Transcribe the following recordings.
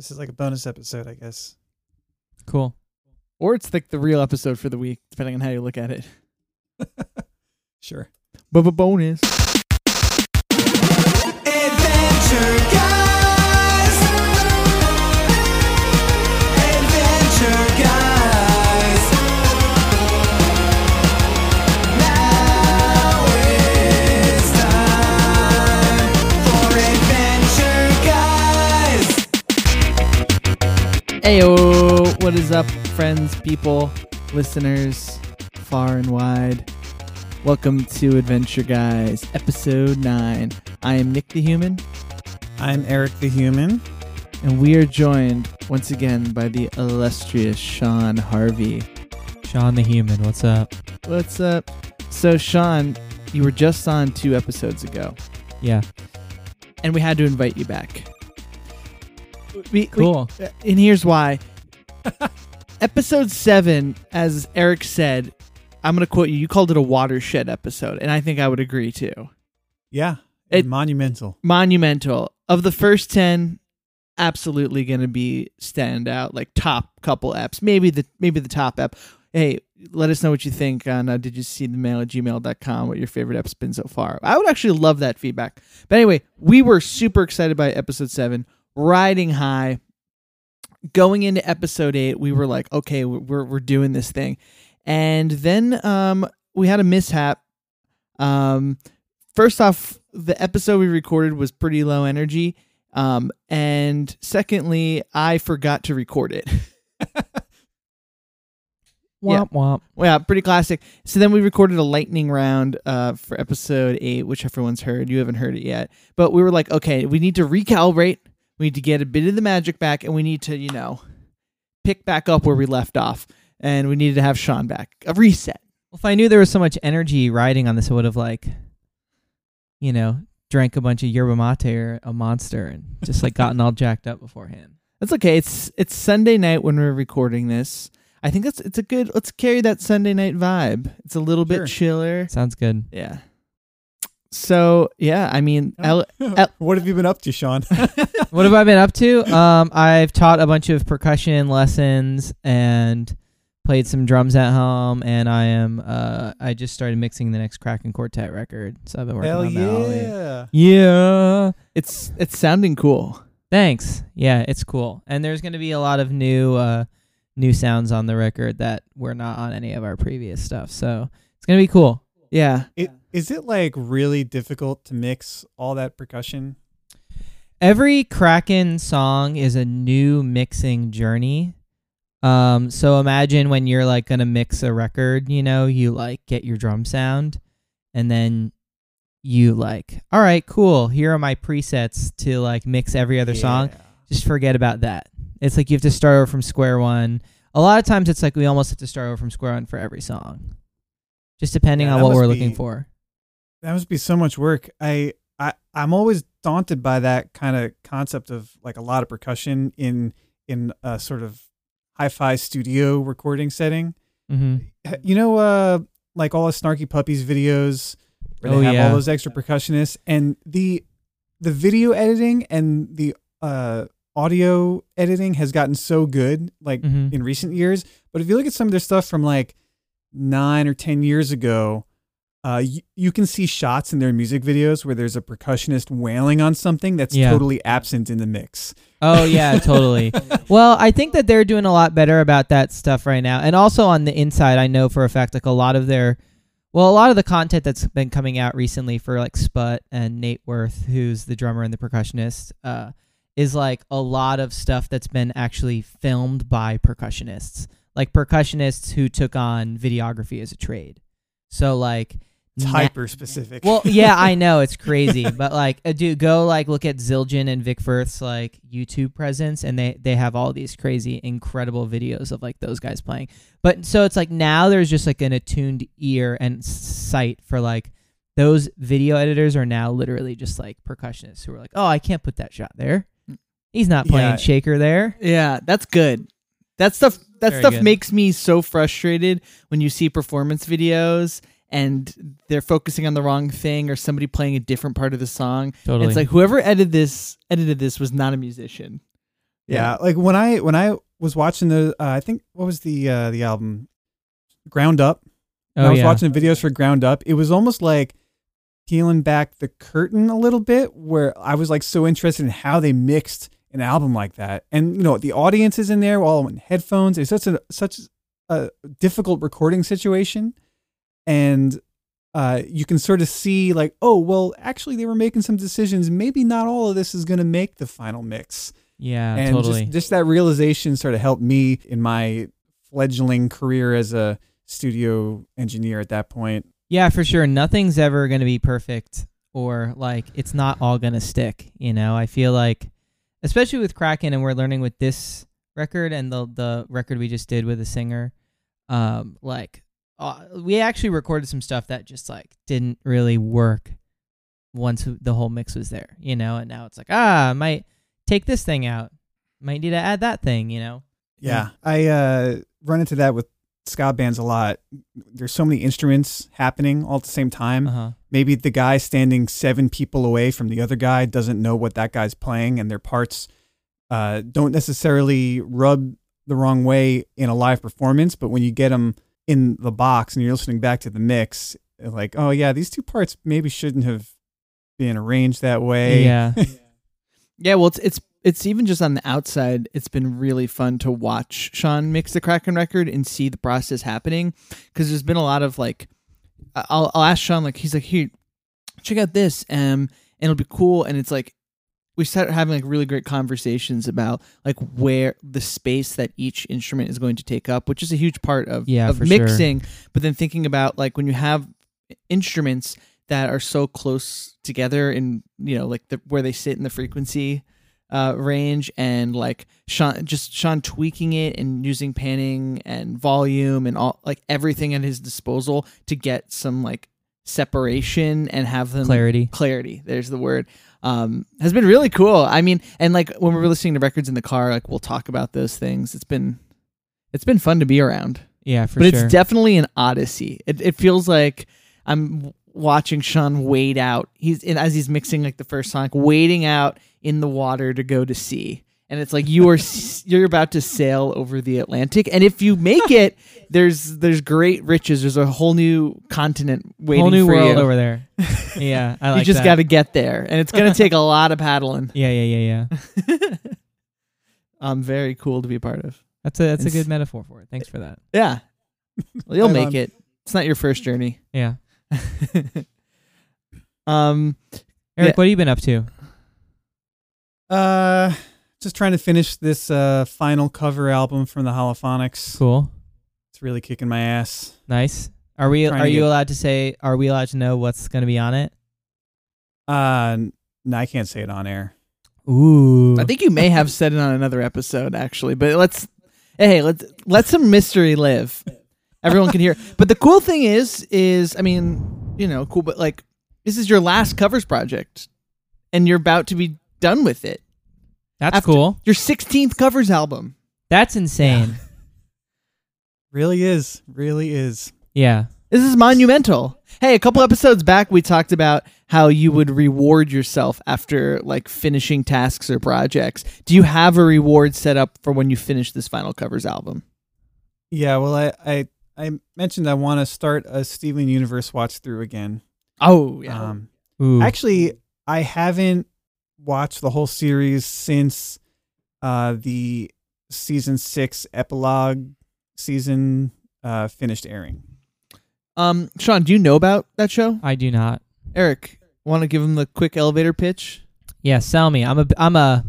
This is like a bonus episode, I guess. Cool. Or it's like the real episode for the week, depending on how you look at it. Sure. But a bonus. Adventure Guys. Ayo, what is up, friends, people, listeners, far and wide? Welcome to Adventure Guys, episode 9. I am Nick the Human, I'm Eric the Human. and we are joined once again by the illustrious Sean Harvey. Sean the human, what's up? What's up? So, Sean, you were just on two episodes ago, Yeah. and we had to invite you back. We- we- Cool. and here's why. episode seven, as Eric said, I'm going to quote you. You called it a watershed episode, and I think I would agree too. Yeah. It- monumental. Monumental. Of the first 10, absolutely going to be stand out, like top couple apps. Maybe the maybe the top app. Hey, let us know what you think on uh, did you see the mail at gmail.com, what your favorite app's been so far. I would actually love that feedback. But anyway, we were super excited by episode seven, riding high. Going into episode eight, we were like, okay, we're we're doing this thing, and then um, we had a mishap. Um, first off, the episode we recorded was pretty low energy, um, and secondly, I forgot to record it. Yeah. Womp womp. Yeah, pretty classic. So then we recorded a lightning round uh, for episode eight, which everyone's heard. You haven't heard it yet, but we were like, okay, we need to recalibrate. We need to get a bit of the magic back, and we need to, you know, pick back up where we left off. And we needed to have Sean back, a reset. Well, if I knew there was so much energy riding on this, I would have like, you know, drank a bunch of yerba mate or a monster and just like gotten all jacked up beforehand. That's okay. It's it's Sunday night when we're recording this. I think that's it's a good. Let's carry that Sunday night vibe. It's a little Sure. bit chiller. Sounds good. Yeah. So yeah, I mean, Oh. El- what have you been up to, Sean? What have I been up to? Um, I've taught a bunch of percussion lessons and played some drums at home, and I am uh, I just started mixing the next Kraken Quartet record, so I've been working Hell on that all yeah. Yeah. it's it's sounding cool. Thanks. Yeah, it's cool. And there's going to be a lot of new uh new sounds on the record that were not on any of our previous stuff. So, it's going to be cool. Yeah. It, is it like really difficult to mix all that percussion? Every Kraken song is a new mixing journey. Um so imagine when you're like going to mix a record, you know, you like get your drum sound and then you like, all right, cool. Here are my presets to like mix every other song. Just forget about that. It's like you have to start over from square one. A lot of times it's like we almost have to start over from square one for every song. Just depending Yeah, on what we're be- looking for. That must be so much work. I I I'm always daunted by that kind of concept of like a lot of percussion in in a sort of hi-fi studio recording setting. hmm You know, uh, like all the Snarky Puppies videos where they Oh, have yeah. all those extra percussionists and the the video editing and the uh audio editing has gotten so good like Mhm. in recent years. But if you look at some of their stuff from like nine or ten years ago, uh, you, you can see shots in their music videos where there's a percussionist wailing on something that's Yeah. totally absent in the mix. Oh yeah, totally. well, I think that they're doing a lot better about that stuff right now. And also on the inside, I know for a fact like a lot of their well, a lot of the content that's been coming out recently for like Sput and Nate Werth, who's the drummer and the percussionist, uh, is like a lot of stuff that's been actually filmed by percussionists. Like percussionists who took on videography as a trade. So like It's na- hyper specific. well, yeah, I know it's crazy, but like, uh, dude, go like look at Zildjian and Vic Firth's like YouTube presence, and they they have all these crazy, incredible videos of like those guys playing. But so it's like now there's just like an attuned ear and sight for like those video editors are now literally just like percussionists who are like, oh, I can't put that shot there. He's not playing Yeah. shaker there. Yeah, that's good. That stuff that Very stuff good. makes me so frustrated when you see performance videos and they're focusing on the wrong thing or somebody playing a different part of the song. Totally. It's like whoever edited this edited this was not a musician. Yeah, like when I when I was watching the, uh, I think what was the uh, the album, Ground Up. When Oh I was yeah. watching the videos for Ground Up. It was almost like peeling back the curtain a little bit, where I was like so interested in how they mixed an album like that, and you know the audience is in there all in headphones. It's such a such a difficult recording situation, and uh, you can sort of see like, oh well, actually they were making some decisions. Maybe not all of this is going to make the final mix yeah, and totally. just, just that realization sort of helped me in my fledgling career as a studio engineer at that point. Yeah, for sure. Nothing's ever going to be perfect or like it's not all going to stick, you know. I feel like especially with Kraken and we're learning with this record and the the record we just did with the singer um like uh, we actually recorded some stuff that just like didn't really work once the whole mix was there, you know, and now it's like, ah, I might take this thing out. Might need to add that thing, you know. Yeah, I uh, run into that with ska bands a lot. There's so many instruments happening all at the same time. Uh-huh. Maybe the guy standing seven people away from the other guy doesn't know what that guy's playing, and their parts uh, don't necessarily rub the wrong way in a live performance. But when you get them in the box and you're listening back to the mix, like, oh yeah, these two parts maybe shouldn't have been arranged that way. Yeah. Yeah, well, it's it's it's even just on the outside. It's been really fun to watch Sean mix the Kraken record and see the process happening because there's been a lot of like, I'll I'll ask Sean like he's like here, check out this, um, and it'll be cool, and it's like we start having like really great conversations about like where the space that each instrument is going to take up, which is a huge part of Yeah, of for sure. mixing. But then thinking about like when you have instruments that are so close together and you know like the where they sit in the frequency uh, range and like Sean just Sean tweaking it and using panning and volume and all like everything at his disposal to get some like separation and have them Clarity. clarity there's the word um has been really cool i mean and like when we were listening to records in the car like we'll talk about those things it's been it's been fun to be around Yeah, for but sure. it's definitely an odyssey. It it feels like I'm watching Sean wade out. He's and as he's mixing like the first song, like, wading out in the water to go to sea. And it's like you are you're about to sail over the Atlantic, and if you make it, there's there's great riches. There's a whole new continent waiting whole new for world you. over there. yeah, I like you just got to get there, and it's gonna take a lot of paddling. Yeah, yeah, yeah, yeah. um, very cool to be a part of. That's a that's a good metaphor for it. Thanks for that. Yeah, well, you'll make on. it. It's not your first journey. Yeah, um, Eric, Yeah. what have you been up to? Uh, just trying to finish this uh, final cover album from the Holophonics. Cool, It's really kicking my ass. nice. Are we? Trying Are you get- allowed to say? Are we allowed to know what's going to be on it? Uh, no, I can't say it on air. Ooh, I think you may have said it on another episode actually, but let's hey, let's let some mystery live. Everyone can hear. But the cool thing is is I mean, you know, cool but like this is your last covers project and you're about to be done with it. that's after- cool. Your 16th covers album. That's insane. Really is. Really is. Yeah. This is monumental. Hey, a couple episodes back we talked about how you would reward yourself after like finishing tasks or projects. Do you have a reward set up for when you finish this final covers album? Yeah. Well, I I, I mentioned I want to start a Steven Universe watch through again. Oh, yeah. Um, Ooh. actually, I haven't watched the whole series since uh, the season six epilogue season uh, finished airing. Um, Sean, do you know about that show? I do not. Eric, want to give him the quick elevator pitch? Yeah, sell me. I'm a I'm a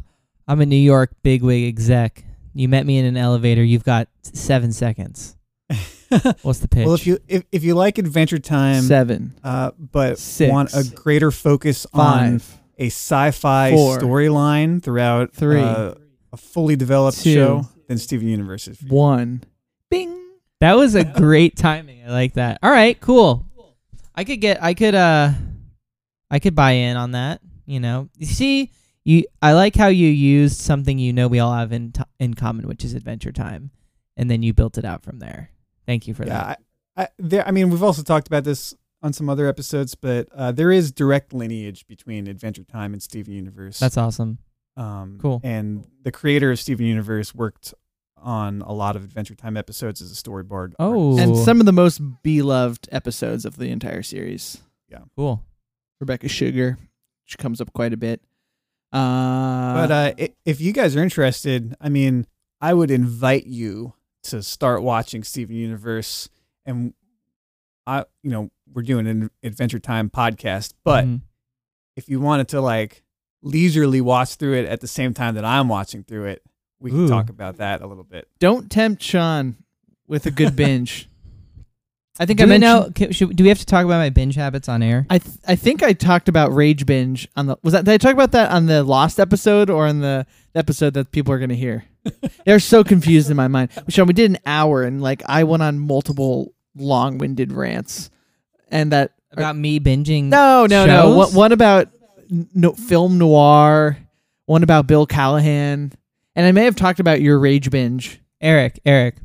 I'm a New York bigwig exec. You met me in an elevator. You've got seven seconds. What's the pitch? Well, if you if, if you like Adventure Time, Seven, uh, but Six. want a greater focus on five, a sci-fi storyline throughout Three. uh, a fully developed Two. show, than Steven Universe is. one. Bing. That was a great timing. I like that. All right, cool. I could get I could uh I could buy in on that, you know. You see, you I like how you used something you know we all have in t- in common, which is adventure time, and then you built it out from there. Thank you for Yeah, that. I, I, there, I mean, we've also talked about this on some other episodes, but uh, there is direct lineage between Adventure Time and Steven Universe. That's awesome. Um, Cool. And the creator of Steven Universe worked on a lot of Adventure Time episodes as a storyboard. Oh. artist. and some of the most beloved episodes of the entire series. Yeah, cool. Rebecca Sugar, she comes up quite a bit. Uh, But uh, if you guys are interested, I mean, I would invite you to start watching Steven Universe, and I, you know, we're doing an Adventure Time podcast. But Mhm. if you wanted to like leisurely watch through it at the same time that I'm watching through it, we can talk about that a little bit. don't tempt Sean with a good binge. I think do I we mentioned. know? Should, do we have to talk about my binge habits on air? I th- I think I talked about rage binge on the was that did I talk about that on the lost episode or on the episode that people are gonna hear? They're so confused in my mind. Sean, we did an hour and like I went on multiple long winded rants, and that About me binging? no no no shows? one, one about no, film noir, one about Bill Callahan, and I may have talked about your rage binge. Eric, Eric.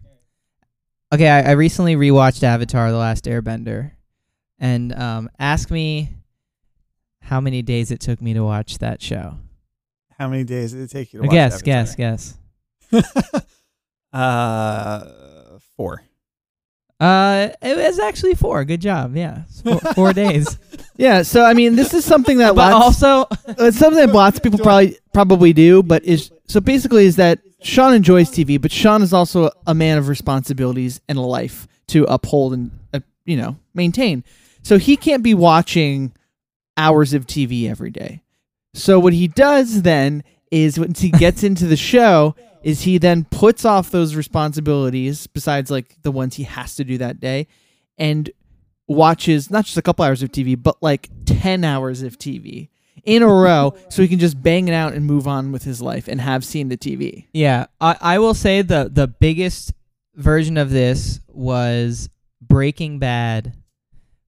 Okay, I, I recently rewatched Avatar: The Last Airbender, and um, ask me how many days it took me to watch that show. How many days did it take you to watch guess, guess, Avatar? guess. uh, four. Uh, it was actually four. Good job. Yeah, four, four days. Yeah, so I mean, this is something that But lots, also, it's something that lots of people probably probably do, but is so basically is that Sean enjoys TV, but Sean is also a man of responsibilities and a life to uphold and uh, you know maintain. So he can't be watching hours of TV every day. So what he does then is once he gets into the show is he then puts off those responsibilities besides like the ones he has to do that day and watches not just a couple hours of TV but like 10 hours of TV in a row so he can just bang it out and move on with his life and have seen the TV. yeah, I, I will say the the biggest version of this was Breaking Bad.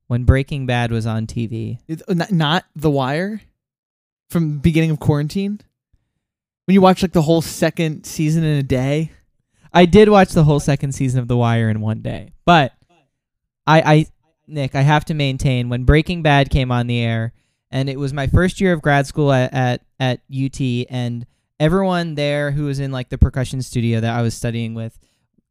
When Breaking Bad was on TV, It- Not, not The Wire from beginning of quarantine. When you watch like the whole second season in a day. I did watch the whole second season of The Wire in one day, but I, I, Nick, I have to maintain when Breaking Bad came on the air, and it was my first year of grad school at at, at UT, and everyone there who was in like the percussion studio that I was studying with,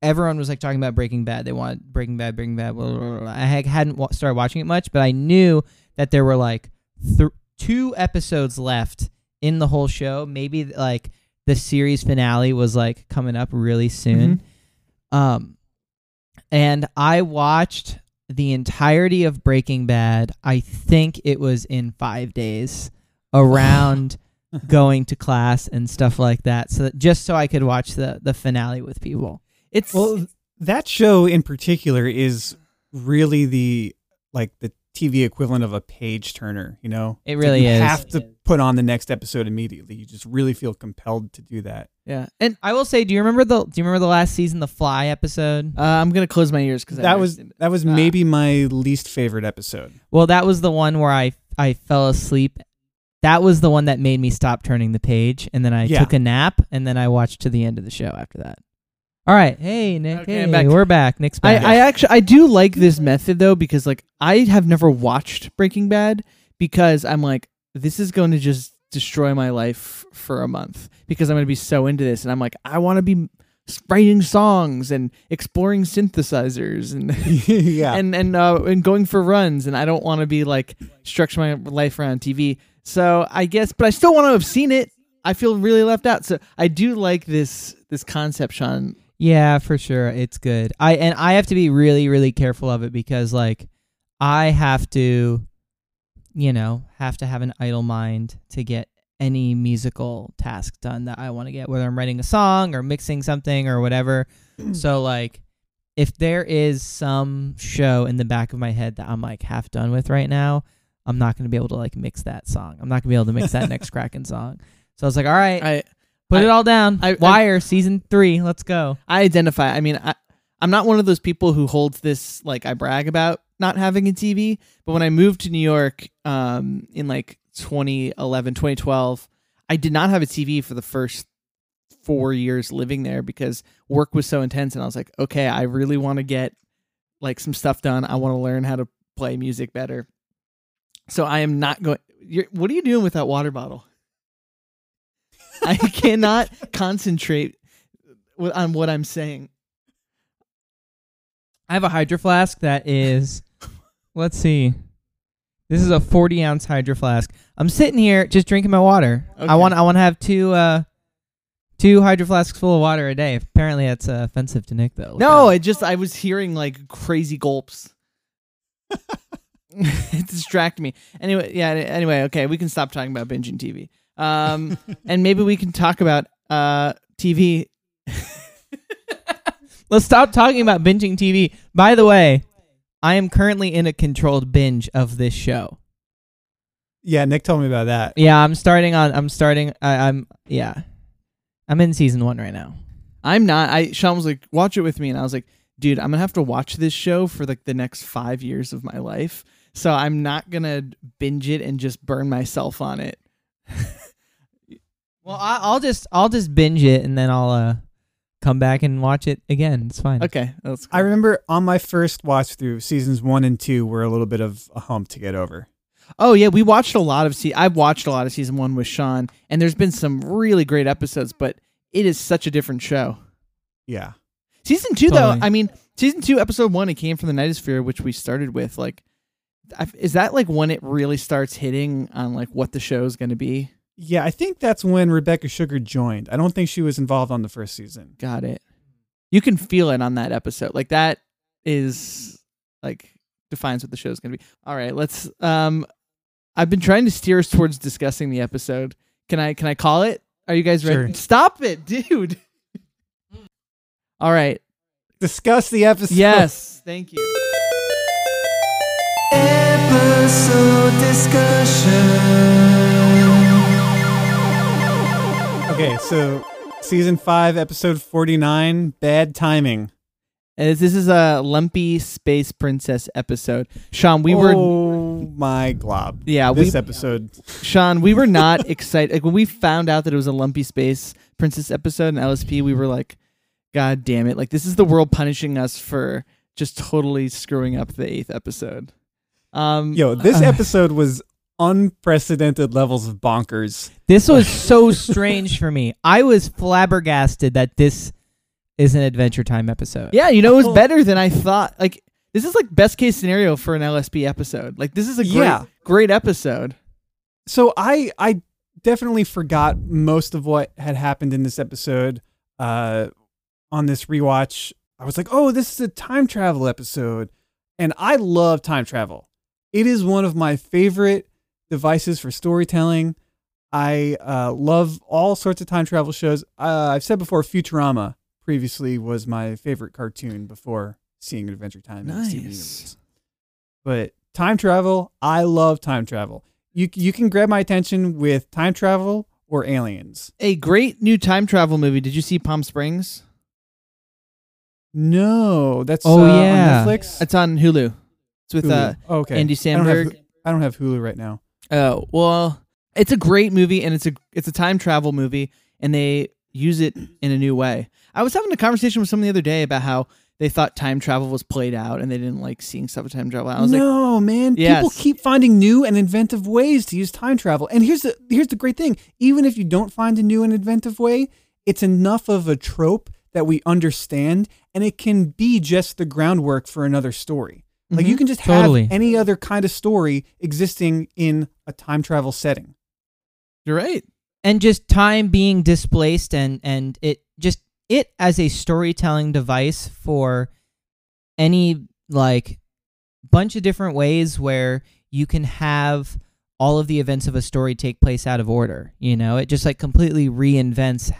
everyone was like talking about Breaking Bad. They wanted Breaking Bad, Breaking Bad. Blah, blah, blah. I had- hadn't wa- started watching it much, but I knew that there were like th- two episodes left in the whole show. Maybe like the series finale was like coming up really soon. Um, and I watched the entirety of Breaking Bad. I think it was in five days around going to class and stuff like that. So that, just so I could watch the the finale with people. It's Well, that show in particular is really the like the TV equivalent of a page turner. You know, It really you is. have to put on the next episode immediately. You just really feel compelled to do that. yeah. And I will say, do you remember the do you remember the last season, the Fly episode? uh, I'm going to close my ears cuz That was that was Ah. maybe my least favorite episode. Well, that was the one where I I fell asleep. That was the one that made me stop turning the page, and then I Yeah. took a nap, and then I watched to the end of the show after that. All right, hey Nick, Okay, hey, I'm back. we're back. Nick's I, back. I actually I do like this method though because like I have never watched Breaking Bad because I'm like this is going to just destroy my life for a month because I'm going to be so into this and I'm like I want to be writing songs and exploring synthesizers and yeah. and and uh, and going for runs and I don't want to be like structure my life around TV. So I guess but I still want to have seen it. I feel really left out. So I do like this this concept Sean Yeah, for sure. It's good. I and I have to be really, really careful of it because like I have to, you know, have to have an idle mind to get any musical task done that I want to get, whether I'm writing a song or mixing something or whatever. so like if there is some show in the back of my head that I'm like half done with right now, I'm not gonna be able to like mix that song. I'm not gonna be able to mix that next Kraken song. So I was like, all right, I put I- it all down. I- I- Wire season three, let's go. I identify. I mean, I, I'm not one of those people who holds this like I brag about not having a TV. But when I moved to New York um, in like 2011, 2012, I did not have a TV for the first four years living there because work was so intense. And I was like, okay, I really want to get like some stuff done. I want to learn how to play music better. So I am not going. You're, what are you doing with that water bottle? I cannot concentrate on what I'm saying. I have a hydro flask that is, let's see, this is a 40 ounce hydro flask. I'm sitting here just drinking my water. Okay. I want I want to have two uh two hydro flasks full of water a day. Apparently that's uh, offensive to Nick though. Look No, out. I just I was hearing like crazy gulps. it distracted me. Anyway, yeah. Anyway, okay, we can stop talking about binging TV. Um, and maybe we can talk about uh TV. let's stop talking about binging TV. By the way, I am currently in a controlled binge of this show. Yeah, Nick told me about that. Yeah, I'm starting on. I'm starting. I, I'm yeah, I'm in season one right now. I'm not. I Sean was like, watch it with me, and I was like, dude, I'm gonna have to watch this show for like the next five years of my life. So I'm not gonna binge it and just burn myself on it. Well, I, I'll just I'll just binge it and then I'll uh come back and watch it again. It's fine. Okay, that's I remember on my first watch through, seasons one and two were a little bit of a hump to get over. Oh yeah, we watched a lot of se- I've watched a lot of season one with Sean, and there's been some really great episodes, but it is such a different show. Yeah. Season two, Totally. though, I mean, season two, episode one, it came from the Nightosphere, which we started with. Like, I- is that like when it really starts hitting on like what the show is going to be? Yeah, I think that's when Rebecca Sugar joined. I don't think she was involved on the first season. Got it. You can feel it on that episode. Like that is like defines what the show's gonna be. All right, let's um I've been trying to steer us towards discussing the episode. Can I can I call it? Are you guys ready? Sure. Stop it, dude. All right. Discuss the episode. Yes. Thank you. Episode discussion. Okay, so season five, episode 49, Bad Timing. As this is a lumpy space princess episode. Sean, we were Oh my glob. yeah, This we episode. Sean, we were not excited. Like when we found out that it was a lumpy space princess episode in LSP, we were like, God damn it! Like this is the world punishing us for just totally screwing up the eighth episode. Um, Yo, this episode was unprecedented levels of bonkers. This was so strange for me. I was flabbergasted that this is an Adventure Time episode. yeah, you know, it was better than I thought. Like this is like best case scenario for an LSP episode. Like this is a great, Yeah. great episode. So I I definitely forgot most of what had happened in this episode. Uh, on this rewatch, I was like, "Oh, this is a time travel episode," and I love time travel. It is one of my favorite devices for storytelling. I uh, love all sorts of time travel shows. Uh, I've said before, Futurama previously was my favorite cartoon before seeing Adventure Time. in the Steven Nice. universe. But time travel, I love time travel. You you can grab my attention with time travel or aliens. A great new time travel movie. Did you see Palm Springs? No, that's Oh, uh, yeah. on Netflix. It's on Hulu. It's with uh, Oh, okay. Andy I don't, have, Samberg. I don't have Hulu right now. Oh well, it's a great movie, and it's a it's a time travel movie, and they use it in a new way. I was having a conversation with someone the other day about how they thought time travel was played out, and they didn't like seeing stuff with time travel. I was like, no, man. People keep finding new and inventive ways to use time travel. And here's the here's the great thing. Even if you don't find a new and inventive way, it's enough of a trope that we understand and it can be just the groundwork for another story. Like Mhm. you can just Totally. have any other kind of story existing in a time travel setting. "You're right." and just time being displaced and and it just it as a storytelling device for any like bunch of different ways where you can have all of the events of a story take place out of order you know it just like completely reinvents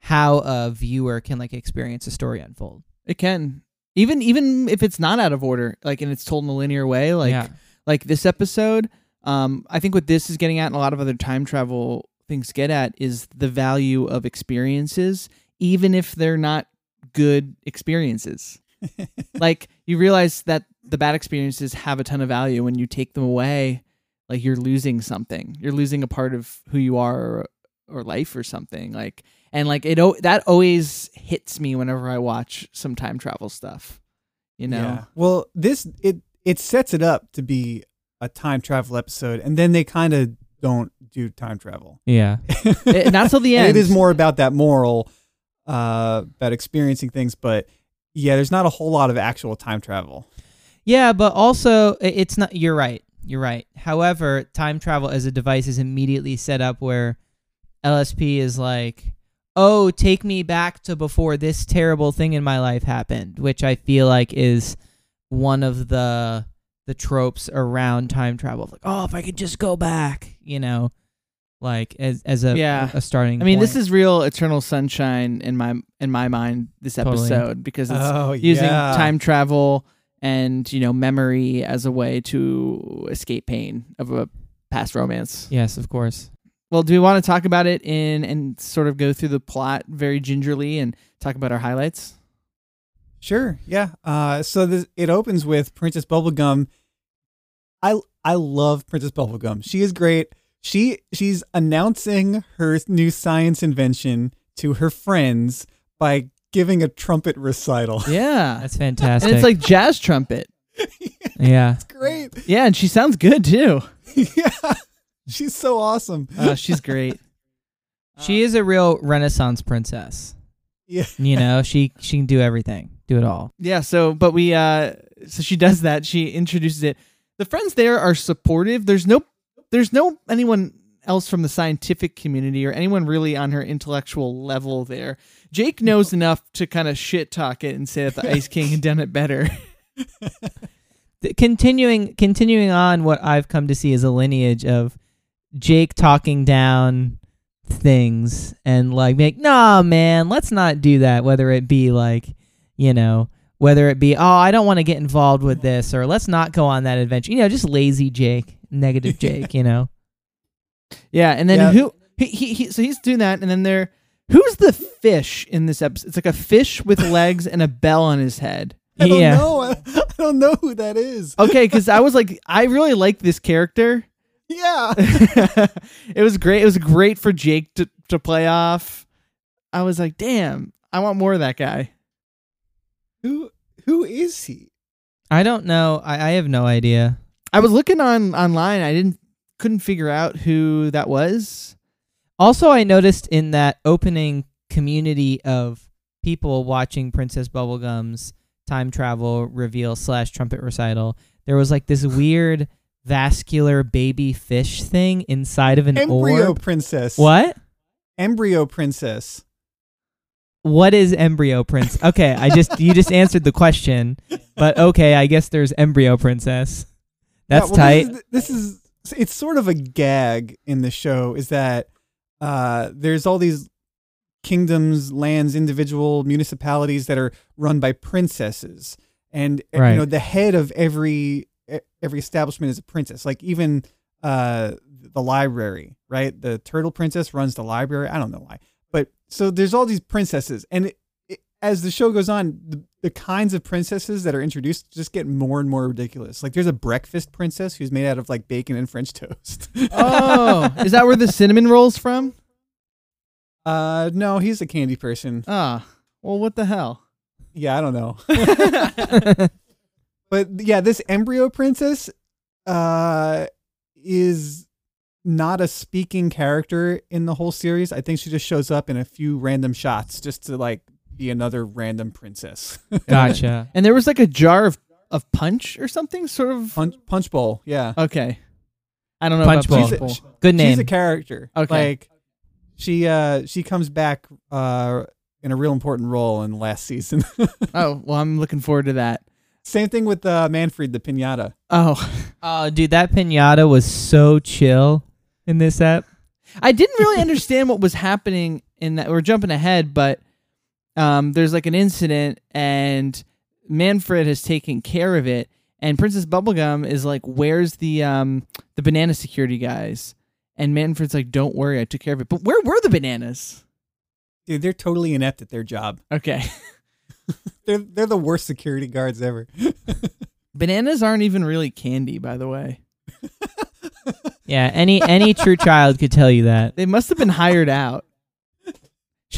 how a viewer can like experience a story unfold It can even even if it's not out of order, like and it's told in a linear way, like yeah like this episode. Um, I think what this is getting at, and a lot of other time travel things get at, is the value of experiences, even if they're not good experiences. like you realize that the bad experiences have a ton of value when you take them away like you're losing something you're losing a part of who you are or, or life or something like and like it o- that always hits me whenever i watch some time travel stuff you know Yeah. Well, this it it sets it up to be a time travel episode, and then they kind of don't do time travel. Yeah. Eh, not till the And end. it is more about that moral, uh, about experiencing things. But yeah, there's not a whole lot of actual time travel. Yeah, but also it's not. You're right. You're right. However, time travel as a device is immediately set up where LSP is like, "Oh, take me back to before this terrible thing in my life happened," which I feel like is one of the the tropes around time travel. Like, oh, if I could just go back, you know, like as as a Yeah. a starting. I mean, this is real eternal sunshine in my in my mind. This Totally. episode because it's oh, using yeah. time travel and you know memory as a way to escape pain of a past romance. yes, of course. Well, do we want to talk about it in and sort of go through the plot very gingerly and talk about our highlights? Sure. Yeah. Uh, so this, it opens with Princess Bubblegum. I I love Princess Bubblegum. She is great. She she's announcing her new science invention to her friends by giving a trumpet recital. Yeah, That's fantastic. and it's like jazz trumpet. yeah. It's great. Yeah, and she sounds good too. yeah. She's so awesome. Uh, she's great. She is a real Renaissance princess. Yeah. You know, she she can do everything, do it all. Yeah, so but we uh so she does that. She introduces it. The friends there are supportive. There's no there's no anyone else from the scientific community or anyone really on her intellectual level there. Jake knows enough to kind of shit talk it and say that the Ice King had done it better. Continuing continuing on what I've come to see as a lineage of Jake talking down things and like make nah man, let's not do that whether it be like, you know, whether it be oh, I don't want to get involved with this or let's not go on that adventure. You know, just lazy Jake, negative Jake, you know. Yeah, and then Yeah. who he, he he so he's doing that and then there who's the fish in this episode? It's like a fish with legs and a bell on his head. I don't Yeah. know. I, I don't know who that is. Okay, cuz I was like I really like this character. Yeah. it was great. It was great for Jake to, to play off. I was like, damn, I want more of that guy. who who is he? I don't know. I, I have no idea. I was looking on online. I didn't couldn't figure out who that was. Also, I noticed in that opening community of people watching Princess Bubblegum's time travel reveal slash trumpet recital, there was like this weird vascular baby fish thing inside of an Embryo orb. princess. What? Embryo princess. What is embryo prince? Okay, I just you just answered the question, but okay, I guess there's embryo princess. That's Yeah, well, tight. This is, this is it's sort of a gag in the show is that uh, there's all these kingdoms, lands, individual municipalities that are run by princesses, and Right. you know the head of every every establishment is a princess. Like even uh, the library, right? The turtle princess runs the library. I don't know why, but so there's all these princesses, and it, it, as the show goes on, the, the kinds of princesses that are introduced just get more and more ridiculous. Like there's a breakfast princess who's made out of like bacon and French toast. Oh, is that where the cinnamon rolls from? uh, no, he's a candy person. Ah, well, what the hell? Yeah, I don't know. But yeah, this embryo princess uh is not a speaking character in the whole series. I think she just shows up in a few random shots just to like be another random princess. Gotcha. And there was like a jar of, of punch or something, sort of. punch, punch bowl, yeah. Okay, I don't know Punch about Bowl. punch bowl. She's a- Good name. She's a character. Okay. Like she uh she comes back uh in a real important role in last season. oh, well, I'm looking forward to that. Same thing with uh Manfred the pinata. Oh, Oh, dude, that pinata was so chill in this app. I didn't really understand what was happening in that. We're jumping ahead, but um, there's like an incident, and Manfred has taken care of it, and Princess Bubblegum is like, "Where's the um the banana security guys?" And Manfred's like, "Don't worry, I took care of it." But where were the bananas? Dude, they're totally inept at their job. Okay, They're they're the worst security guards ever. bananas aren't even really candy, by the way. Yeah, any any true child could tell you that. They must have been hired out. She should-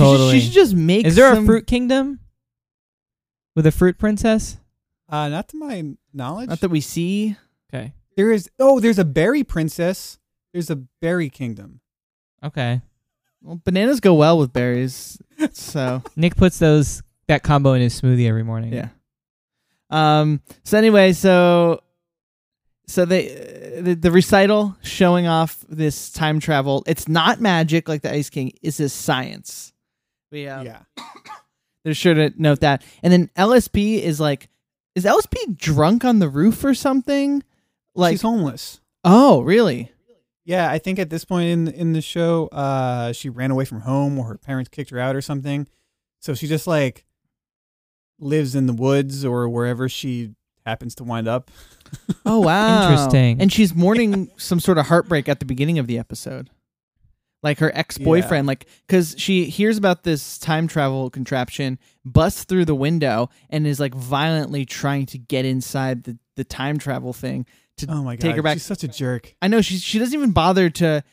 Totally. she should just make. Is there a fruit kingdom with a fruit princess? Uh not to my knowledge. Not that we see. Okay. there is oh, there's a berry princess. there's a berry kingdom. Okay. Well, bananas go well with berries, so Nick puts those that combo in his smoothie every morning. yeah. Um. So anyway, so so they uh, the, the recital showing off this time travel. It's not magic like the Ice King. It's just science. We uh, yeah. they're sure to note that. And then LSP is like, is LSP drunk on the roof or something? Like, She's homeless. oh, really? Yeah, I think at this point in in the show, uh, she ran away from home or her parents kicked her out or something. So she just like lives in the woods or wherever she happens to wind up. Oh, wow. Interesting. And she's mourning some sort of heartbreak at the beginning of the episode. Like her ex boyfriend, like, because she hears about this time travel contraption, busts through the window, and is like violently trying to get inside the, the time travel thing to Oh my god, take her back. she's such a jerk. I know she she doesn't even bother to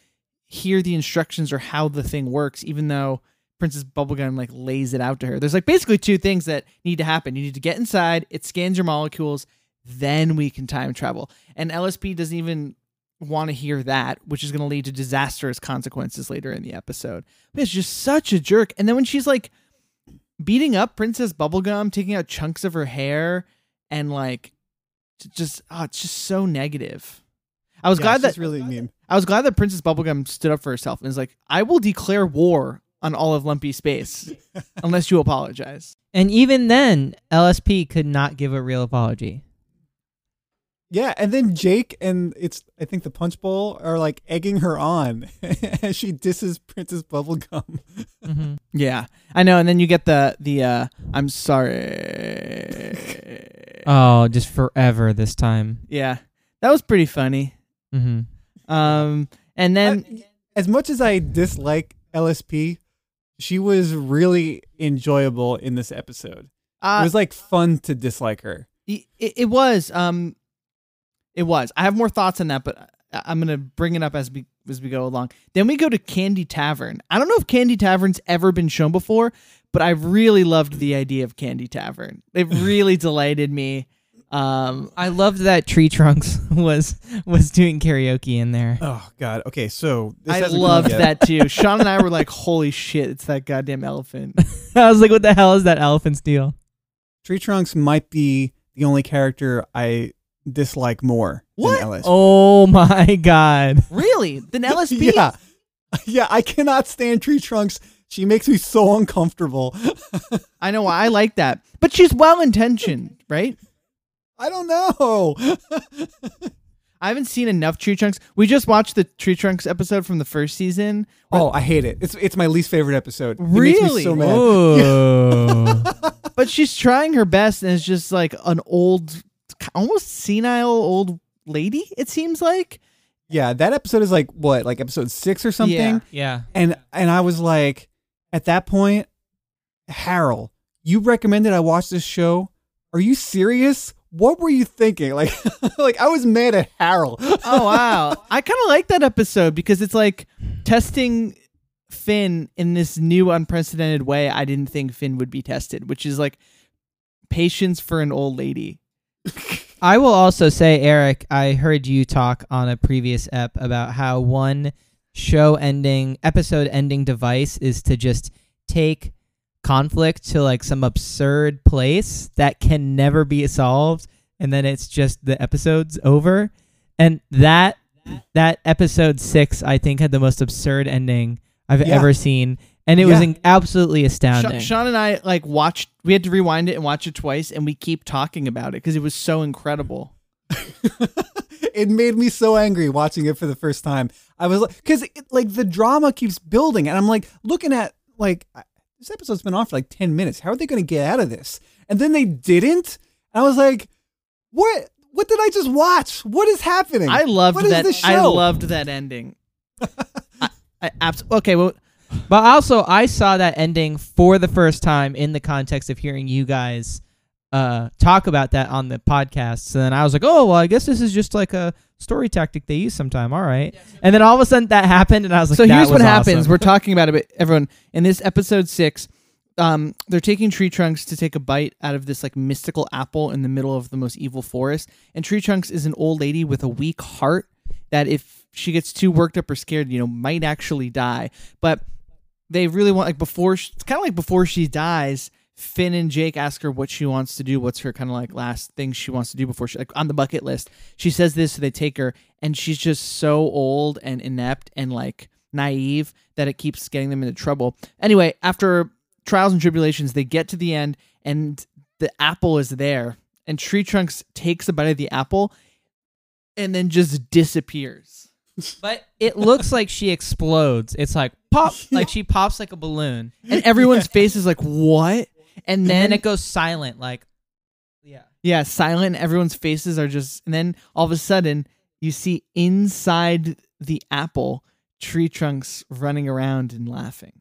hear the instructions or how the thing works, even though Princess Bubblegum like lays it out to her. There's like basically two things that need to happen. You need to get inside, it scans your molecules, then we can time travel. And LSP doesn't even want to hear that, which is going to lead to disastrous consequences later in the episode. But it's just such a jerk. And then when she's like beating up Princess Bubblegum, taking out chunks of her hair, and like just oh, it's just so negative. I was Yeah, glad that really mean. I was glad that Princess Bubblegum stood up for herself and was like, I will declare war on all of Lumpy Space unless you apologize. And even then, LSP could not give a real apology. Yeah, and then Jake and it's I think the Punch Bowl are like egging her on as she disses Princess Bubblegum. hmm Yeah. I know, and then you get the the uh I'm sorry. Oh, just forever this time. yeah. That was pretty funny. hmm Um and then I- as much as I dislike LSP, she was really enjoyable in this episode. it uh, was like fun to dislike her. it, it was um it was. I have more thoughts on that, but I'm going to bring it up as we as we go along. Then we go to Candy Tavern. I don't know if Candy Tavern's ever been shown before, but I really loved the idea of Candy Tavern. It really delighted me. Um, I loved that Tree Trunks was was doing karaoke in there. Oh God. Okay, so this I hasn't come loved yet. that too. Sean and I were like, "Holy shit, it's that goddamn elephant!" I was like, "What the hell is that elephant's deal?" Tree Trunks might be the only character I dislike more What? than LSP. Oh my god! really? Then LSP? yeah, yeah. I cannot stand Tree Trunks. She makes me so uncomfortable. I know. why I like that, but she's well intentioned, right? I don't know. I haven't seen enough Tree Trunks. We just watched the Tree Trunks episode from the first season. oh, I hate it. It's it's my least favorite episode. It Really? so mad. Oh, but she's trying her best and it's just like an old almost senile old lady it seems like Yeah, that episode is like what, like episode six or something. Yeah. yeah. And and I was like, at that point, Harold, you recommended I watch this show. Are you serious? What were you thinking? Like, like I was mad at Harold. oh wow i kind of like that episode because it's like testing finn in this new unprecedented way i didn't think finn would be tested which is like patience for an old lady I will also say, Eric, I heard you talk on a previous ep about how one show ending, episode ending device is to just take conflict to like some absurd place that can never be solved, and then it's just the episode's over. And that that episode six, I think, had the most absurd ending I've Yeah. ever seen, and it was Yeah. in- absolutely Sha- astounding. sean and i like watched we had to rewind it and watch it twice and we keep talking about it because it was so incredible it made me so angry watching it for the first time. I was like, because like the drama keeps building, and I'm like looking at like I- this episode's been on for like ten minutes. How are they going to get out of this? And then they didn't. And I was like, what? What did I just watch? What is happening? i loved What is that i loved that ending I, I abs- okay well But also, I saw that ending for the first time in the context of hearing you guys uh, talk about that on the podcast. So then I was like, oh, well, I guess this is just like a story tactic they use sometime. All right. And then all of a sudden that happened, and I was like, so that here's what was happens. awesome. We're talking about it, but everyone in this episode six, um, they're taking Tree Trunks to take a bite out of this like mystical apple in the middle of the most evil forest. And Tree Trunks is an old lady with a weak heart that if she gets too worked up or scared, you know, might actually die. But they really want like before she, it's kind of like before she dies finn and jake ask her what she wants to do what's her kind of like last thing she wants to do before she like on the bucket list. She says this so they take her and she's just so old and inept and like naive that it keeps getting them into trouble. Anyway after trials and tribulations they get to the end and the apple is there and tree trunks takes a bite of the apple and then just disappears. But it looks like she explodes. It's like pop, like she pops like a balloon, and everyone's face is like what and and then then it goes silent. Like, yeah, Yeah, silent. Everyone's faces are just, and then all of a sudden, you see inside the apple tree trunks running around and laughing.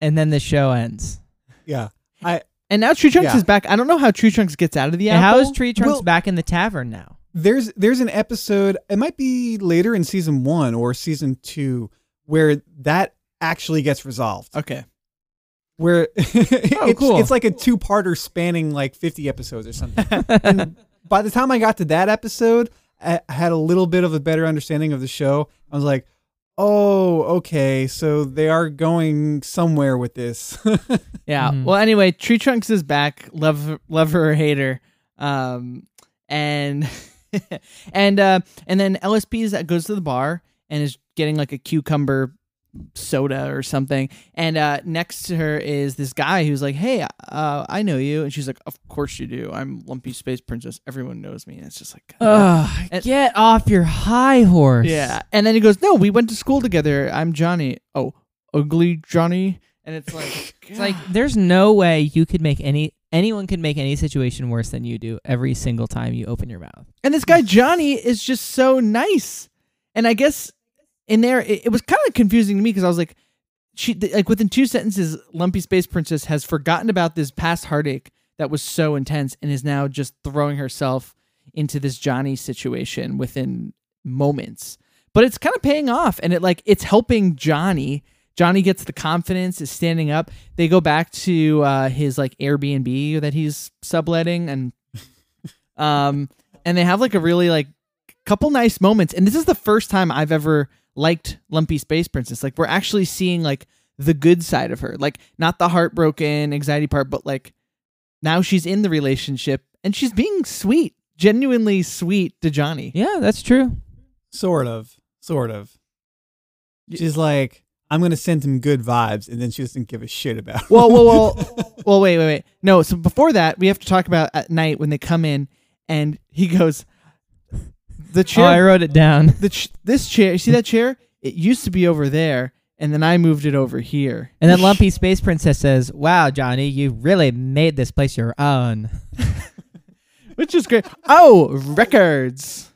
and then the show ends. Yeah. I. And now Tree Trunks Yeah. is back. I don't know how Tree Trunks gets out of the And apple. how is Tree Trunks Well- back in the tavern now? There's there's an episode, it might be later in season 1 or season 2 where that actually gets resolved. Okay. Where it's, cool. it's like a two-parter spanning like 50 episodes or something. and by the time I got to that episode, I I had a little bit of a better understanding of the show. I was like, "Oh, okay, so they are going somewhere with this." Yeah. Mhm. Well, anyway, Tree Trunks is back. Love, lover her or hate her. Um, and and uh, and then LSP is goes to the bar and is getting like a cucumber soda or something. And uh, next to her is this guy who's like, "Hey, uh, I know you," and she's like, "Of course you do. I'm Lumpy Space Princess. Everyone knows me." And it's just like, Ugh, And- get off your high horse. yeah. And then he goes, "No, we went to school together. I'm Johnny. Oh, ugly Johnny." And it's like, It's like there's no way you could make any anyone could make any situation worse than you do every single time you open your mouth. And this guy Johnny is just so nice. And I guess in there it, it was kind of confusing to me because I was like, she like within two sentences, Lumpy Space Princess has forgotten about this past heartache that was so intense and is now just throwing herself into this Johnny situation within moments. But it's kind of paying off, and it like it's helping Johnny. Johnny gets the confidence, is standing up. They go back to uh, his like Airbnb that he's subletting, and um, and they have like a really like couple nice moments. And this is the first time I've ever liked Lumpy Space Princess. Like we're actually seeing like the good side of her, like not the heartbroken anxiety part, but like now she's in the relationship and she's being sweet, genuinely sweet to Johnny. Yeah, that's true. sort of, sort of. She's like, "I'm going to send him good vibes," and then she doesn't give a shit about. Well, well, well, well. Wait, wait, wait. No. So before that, we have to talk about at night when they come in, and he goes, "The Oh, chair, I wrote it down. the ch- this chair. You see that chair? It used to be over there, and then I moved it over here." And then Lumpy Space Princess says, "Wow, Johnny, you really made this place your own." which is great. Oh, records.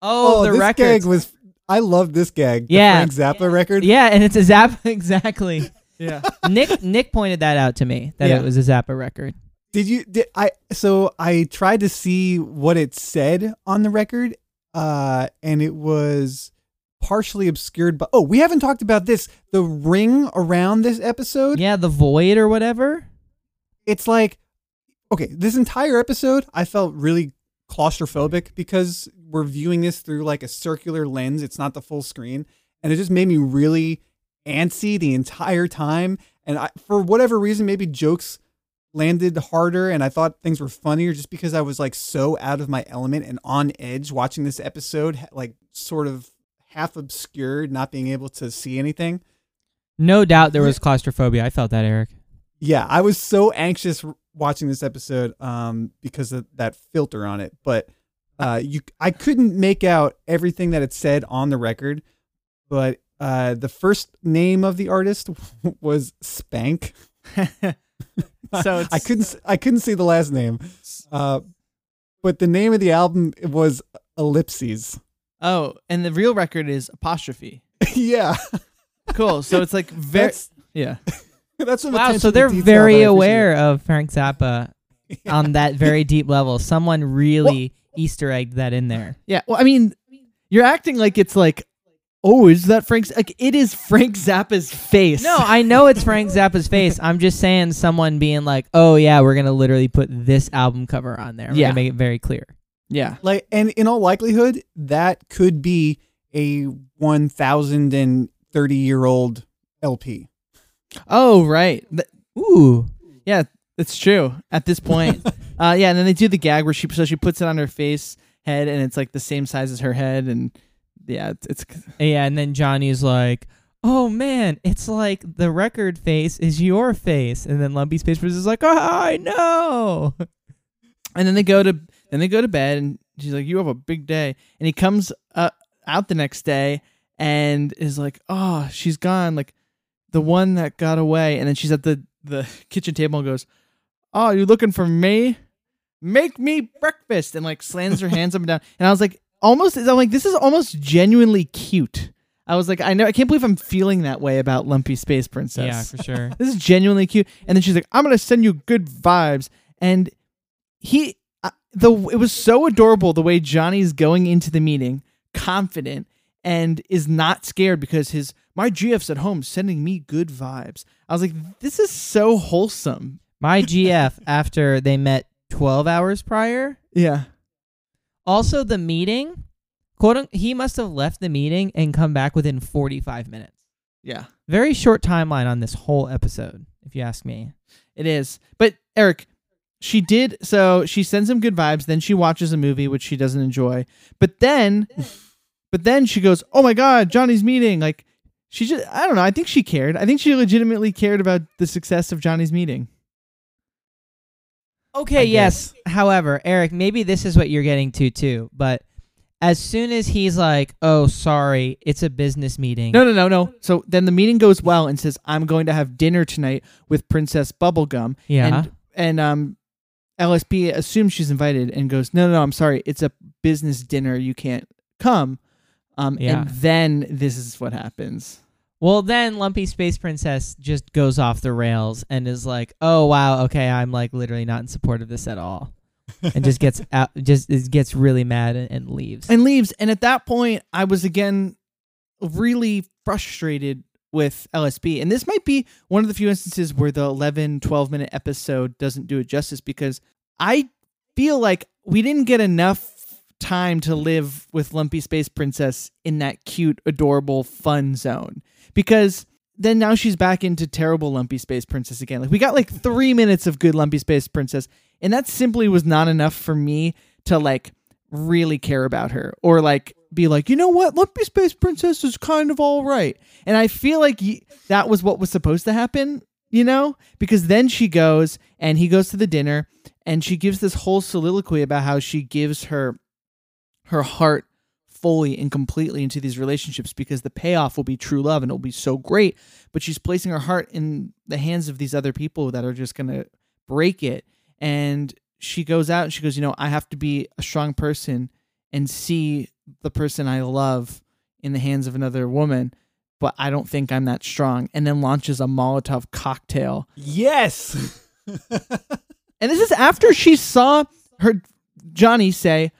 Oh, oh the this records. gag was. I love this gag. the Yeah. Frank Zappa record. yeah, and it's a Zappa exactly. Yeah. Nick Nick pointed that out to me that Yeah. it was a Zappa record. Did you? Did I? So I tried to see what it said on the record, uh, and it was partially obscured. But oh, we haven't talked about this. The ring around this episode. Yeah, the void or whatever. It's like, okay, this entire episode, I felt really claustrophobic because we're viewing this through like a circular lens. It's not the full screen, and it just made me really antsy the entire time. And I, for whatever reason, maybe jokes landed harder and I thought things were funnier just because I was like so out of my element and on edge watching this episode, like sort of half obscured, not being able to see anything. No doubt there was claustrophobia. I felt that, Eric. Yeah, I was so anxious watching this episode um, because of that filter on it, but uh, you, I couldn't make out everything that it said on the record. But uh, the first name of the artist was Spank. So it's- I couldn't, s- I couldn't see the last name, uh, but the name of the album was Ellipses. Oh, and the real record is apostrophe. yeah, Cool. So it's like very that's yeah. that's some Wow, so they're detail very that I appreciate. aware of Frank Zappa on that very deep level. Someone really Easter egged that in there. Yeah. Well, I mean, you're acting like it's like, oh, is that Frank's? Like it is Frank Zappa's face. No, I know it's Frank Zappa's face. I'm just saying someone being like, "Oh yeah, we're gonna literally put this album cover on there. We're Yeah. gonna make it very clear." Yeah. Like, and in all likelihood, that could be a 1,030 year old LP. Oh, right. Th- Ooh. yeah, it's true. At this point, uh, yeah, and then they do the gag where she so she puts it on her face head, and it's like the same size as her head, and yeah, it's, it's Yeah, and then Johnny's like, "Oh man, it's like the record face is your face," and then Lumpy Space Princess is like, "Oh, I know." and then they go to then they go to bed, and she's like, "You have a big day," and he comes uh, out the next day and is like, "Oh, she's gone." Like the one that got away, and then she's at the the kitchen table and goes, ah, "Oh, you're looking for me? Make me breakfast!" And like slams her hands up and down. And I was like, almost, is I'm like, this is almost genuinely cute. I was like, I know, I can't believe I'm feeling that way about Lumpy Space Princess. Yeah, for sure. This is genuinely cute. And then she's like, I'm gonna send you good vibes. And he, uh, the it was so adorable the way Johnny's going into the meeting, confident and is not scared because his my GF's at home sending me good vibes. I was like, this is so wholesome. My GF after they met 12 hours prior. Yeah. Also, the meeting, quote, he must have left the meeting and come back within 45 minutes. Yeah. Very short timeline on this whole episode, if you ask me. It is. But Eric, she did so she sends him good vibes, then she watches a movie which she doesn't enjoy. But then but then she goes, "Oh my god, Johnny's meeting." Like she just I don't know, I think she cared. I think she legitimately cared about the success of Johnny's meeting. Okay, I yes. However, Eric, maybe this is what you're getting to too. But as soon as he's like, "Oh, sorry, it's a business meeting," No, no, no, no. So then the meeting goes well and says, "I'm going to have dinner tonight with Princess Bubblegum." yeah, And and um LSP assumes she's invited and goes, "No, no, no, I'm sorry. It's a business dinner. You can't come." Um Yeah. and then this is what happens. Well, then Lumpy Space Princess just goes off the rails and is like, "Oh wow, okay, I'm like literally not in support of this at all," and just gets out, just is- gets really mad and, and leaves. and leaves. And at that point, I was again really frustrated with LSP. And this might be one of the few instances where the 11, 12 minute episode doesn't do it justice because I feel like we didn't get enough time to live with Lumpy Space Princess in that cute, adorable, fun zone. Because then now she's back into terrible Lumpy Space Princess again. Like we got like three minutes of good Lumpy Space Princess, and that simply was not enough for me to like really care about her or like be like, you know what, Lumpy Space Princess is kind of all right. And I feel like y- that was what was supposed to happen, you know, because then she goes and he goes to the dinner and she gives this whole soliloquy about how she gives her her heart fully and completely into these relationships because the payoff will be true love and it'll be so great. But she's placing her heart in the hands of these other people that are just going to break it. And she goes out and she goes you know i have to be a strong person and see the person i love in the hands of another woman but i don't think i'm that strong. And then launches a molotov cocktail. Yes. and this is after she saw her Johnny say,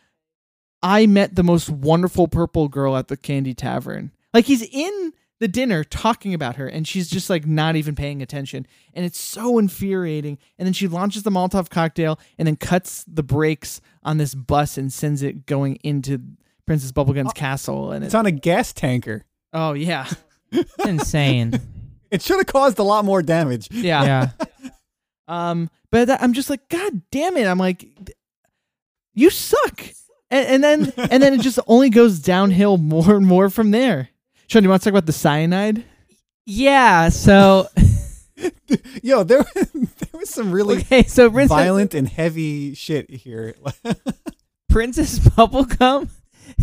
I met the most wonderful purple girl at the candy tavern. Like he's in the dinner talking about her and she's just like not even paying attention. And it's so infuriating. And then she launches the Molotov cocktail and then cuts the brakes on this bus and sends it going into Princess Bubblegum's castle. And it's it, on a gas tanker. oh yeah. It's insane. It should have caused a lot more damage. Yeah. yeah. Um, but that, I'm just like, God damn it! I'm like, you suck. And, and then and then it just only goes downhill more and more from there. Sean, do you want to talk about the cyanide? Yeah. So Yo, there, there was some really okay. So Princess, violent and heavy shit here. Princess Bubblegum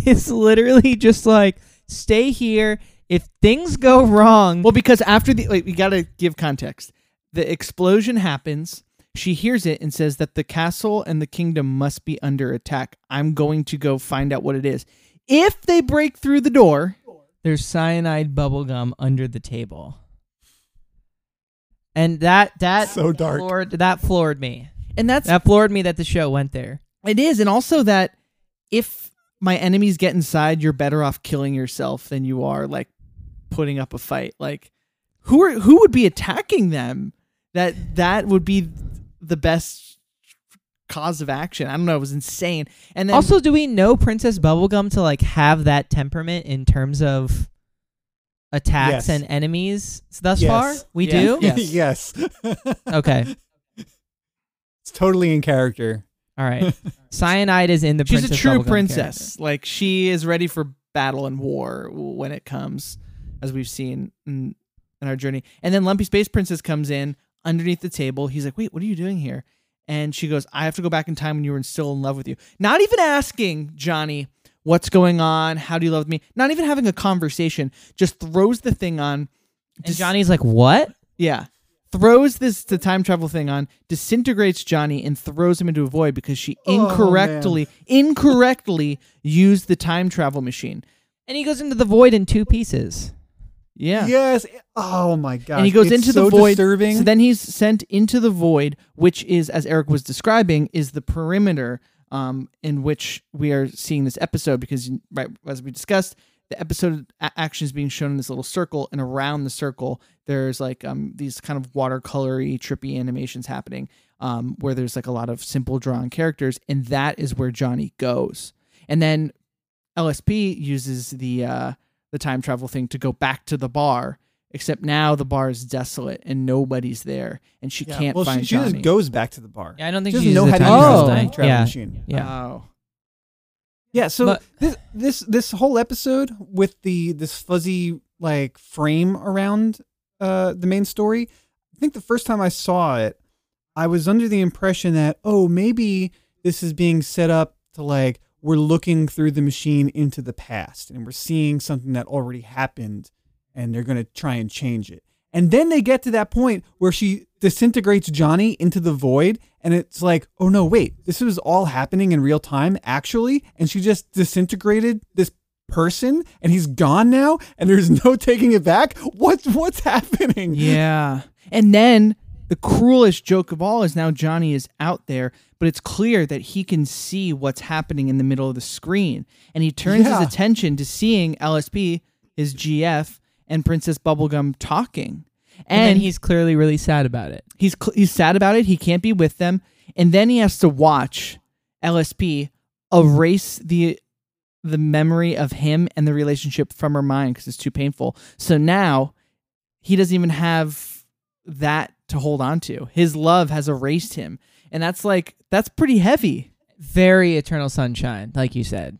is literally just like, stay here. If things go wrong, Well, because after the wait, we got to give context. The explosion happens. She hears it and says that the castle and the kingdom must be under attack. I'm going to go find out what it is. If they break through the door, there's cyanide bubblegum under the table. And that that So dark. floored that floored me. and that's That floored me that the show went there. It is, and also that if my enemies get inside, you're better off killing yourself than you are like putting up a fight. Like who are who would be attacking them? That that would be the best cause of action. I don't know. It was insane. And then also, do we know Princess Bubblegum to like have that temperament in terms of attacks Yes. and enemies thus Yes. far? We Yes. do. Yes. yes. Okay. It's totally in character. All right. Cyanide is in the. she's a Princess true Bubblegum princess. Like she is ready for battle and war when it comes, as we've seen in, in our journey. And then Lumpy Space Princess comes in underneath the table. He's like, "Wait, what are you doing here?" And she goes, "I have to go back in time when you were still in love with you." Not even asking Johnny what's going on. How do you love me? Not even having a conversation. Just throws the thing on. And Johnny's like, "What?" Yeah. Throws this the time travel thing on, disintegrates Johnny, and throws him into a void because she Oh, incorrectly incorrectly used the time travel machine. And he goes into the void in two pieces. Yeah. Yes. Oh my god. And he goes into the void. Disturbing. So then he's sent into the void, which is, as Eric was describing, is the perimeter um, in which we are seeing this episode. Because, right as we discussed, the episode action is being shown in this little circle, and around the circle, there's like um, these kind of watercolory, trippy animations happening, um, where there's like a lot of simple drawn characters, and that is where Johnny goes. And then LSP uses the uh, the time travel thing to go back to the bar except now the bar is desolate and nobody's there and she Yeah, can't well, find she, she Johnny. just goes back to the bar. Yeah, I don't think she she doesn't know how to time use travel the time travel Yeah. machine. Yeah. Oh. Yeah, so But- this this this whole episode with the this fuzzy like frame around uh the main story, I think the first time I saw it, I was under the impression that oh maybe this is being set up to like we're looking through the machine into the past and we're seeing something that already happened and they're going to try and change it. And then they get to that point where she disintegrates Johnny into the void and it's like, "Oh no, wait. This was all happening in real time actually." And she just disintegrated this person and he's gone now and there's no taking it back. What's what's happening? Yeah. And then the cruelest joke of all is now Johnny is out there, but it's clear that he can see what's happening in the middle of the screen. And he turns Yeah. his attention to seeing LSP, his GF, and Princess Bubblegum talking. And, then he's clearly really sad about it. He's cl- he's sad about it. He can't be with them, and then he has to watch LSP erase the the memory of him and the relationship from her mind because it's too painful. So now he doesn't even have that to hold on to. His love has erased him, and that's like that's pretty heavy. Very Eternal Sunshine, like you said.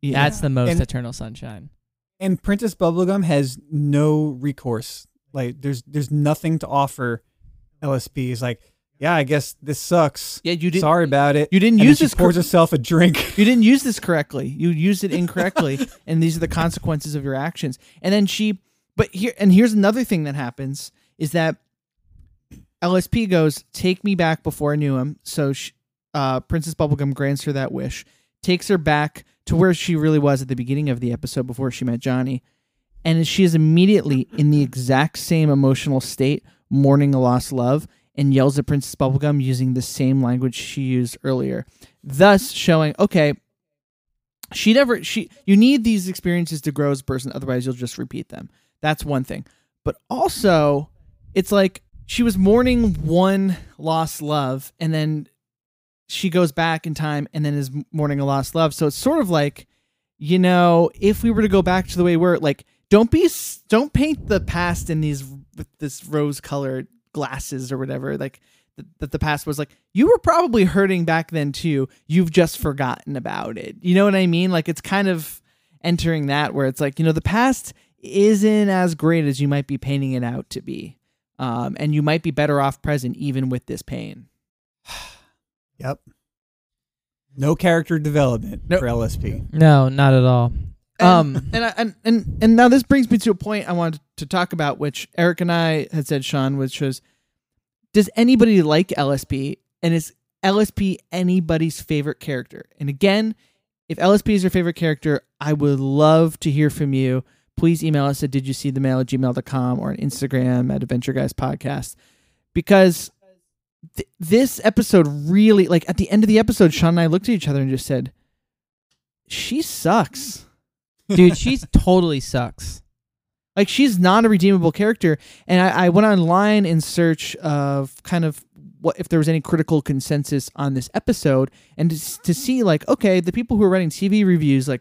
Yeah. That's the most And- Eternal Sunshine. And Princess Bubblegum has no recourse. Like there's there's nothing to offer LSP. He's like, "Yeah, I guess this sucks. yeah. You didn't. Sorry about it." You didn't And then use she this. pours cor- herself a drink. you didn't use this correctly. You used it incorrectly, and these are the consequences of your actions. And then she, but here, and here's another thing that happens is that LSP goes, "Take me back before I knew him." So, sh uh, Princess Bubblegum grants her that wish, takes her back to where she really was at the beginning of the episode before she met Johnny, and she is immediately in the exact same emotional state, mourning a lost love, and yells at Princess Bubblegum using the same language she used earlier, thus showing, okay, she never she you need these experiences to grow as a person, otherwise you'll just repeat them. That's one thing. But also, it's like she was mourning one lost love, and then she goes back in time and then is mourning a lost love. So it's sort of like, you know, if we were to go back to the way we're like, don't be, don't paint the past in these with this rose colored glasses or whatever. Like th- that the past was like you were probably hurting back then too. You've just forgotten about it. You know what I mean? Like it's kind of entering that where it's like you know the past isn't as great as you might be painting it out to be. Um, and you might be better off present even with this pain. Yep. No character development Nope. for LSP. No, not at all. And, Um, and, I, and and and now this brings me to a point I wanted to talk about, which Eric and I had said, Sean, which was, does anybody like LSP, and is LSP anybody's favorite character? And again, if LSP is your favorite character, I would love to hear from you. Please email us at did you see the mail at gmail.com or on Instagram at Adventure Guys Podcast. Because th- this episode really, like at the end of the episode, Sean and I looked at each other and just said, she sucks. dude, she's totally sucks. Like she's not a redeemable character. And I, I went online in search of kind of what if there was any critical consensus on this episode, and to, to see like, okay, the people who are writing TV reviews, like,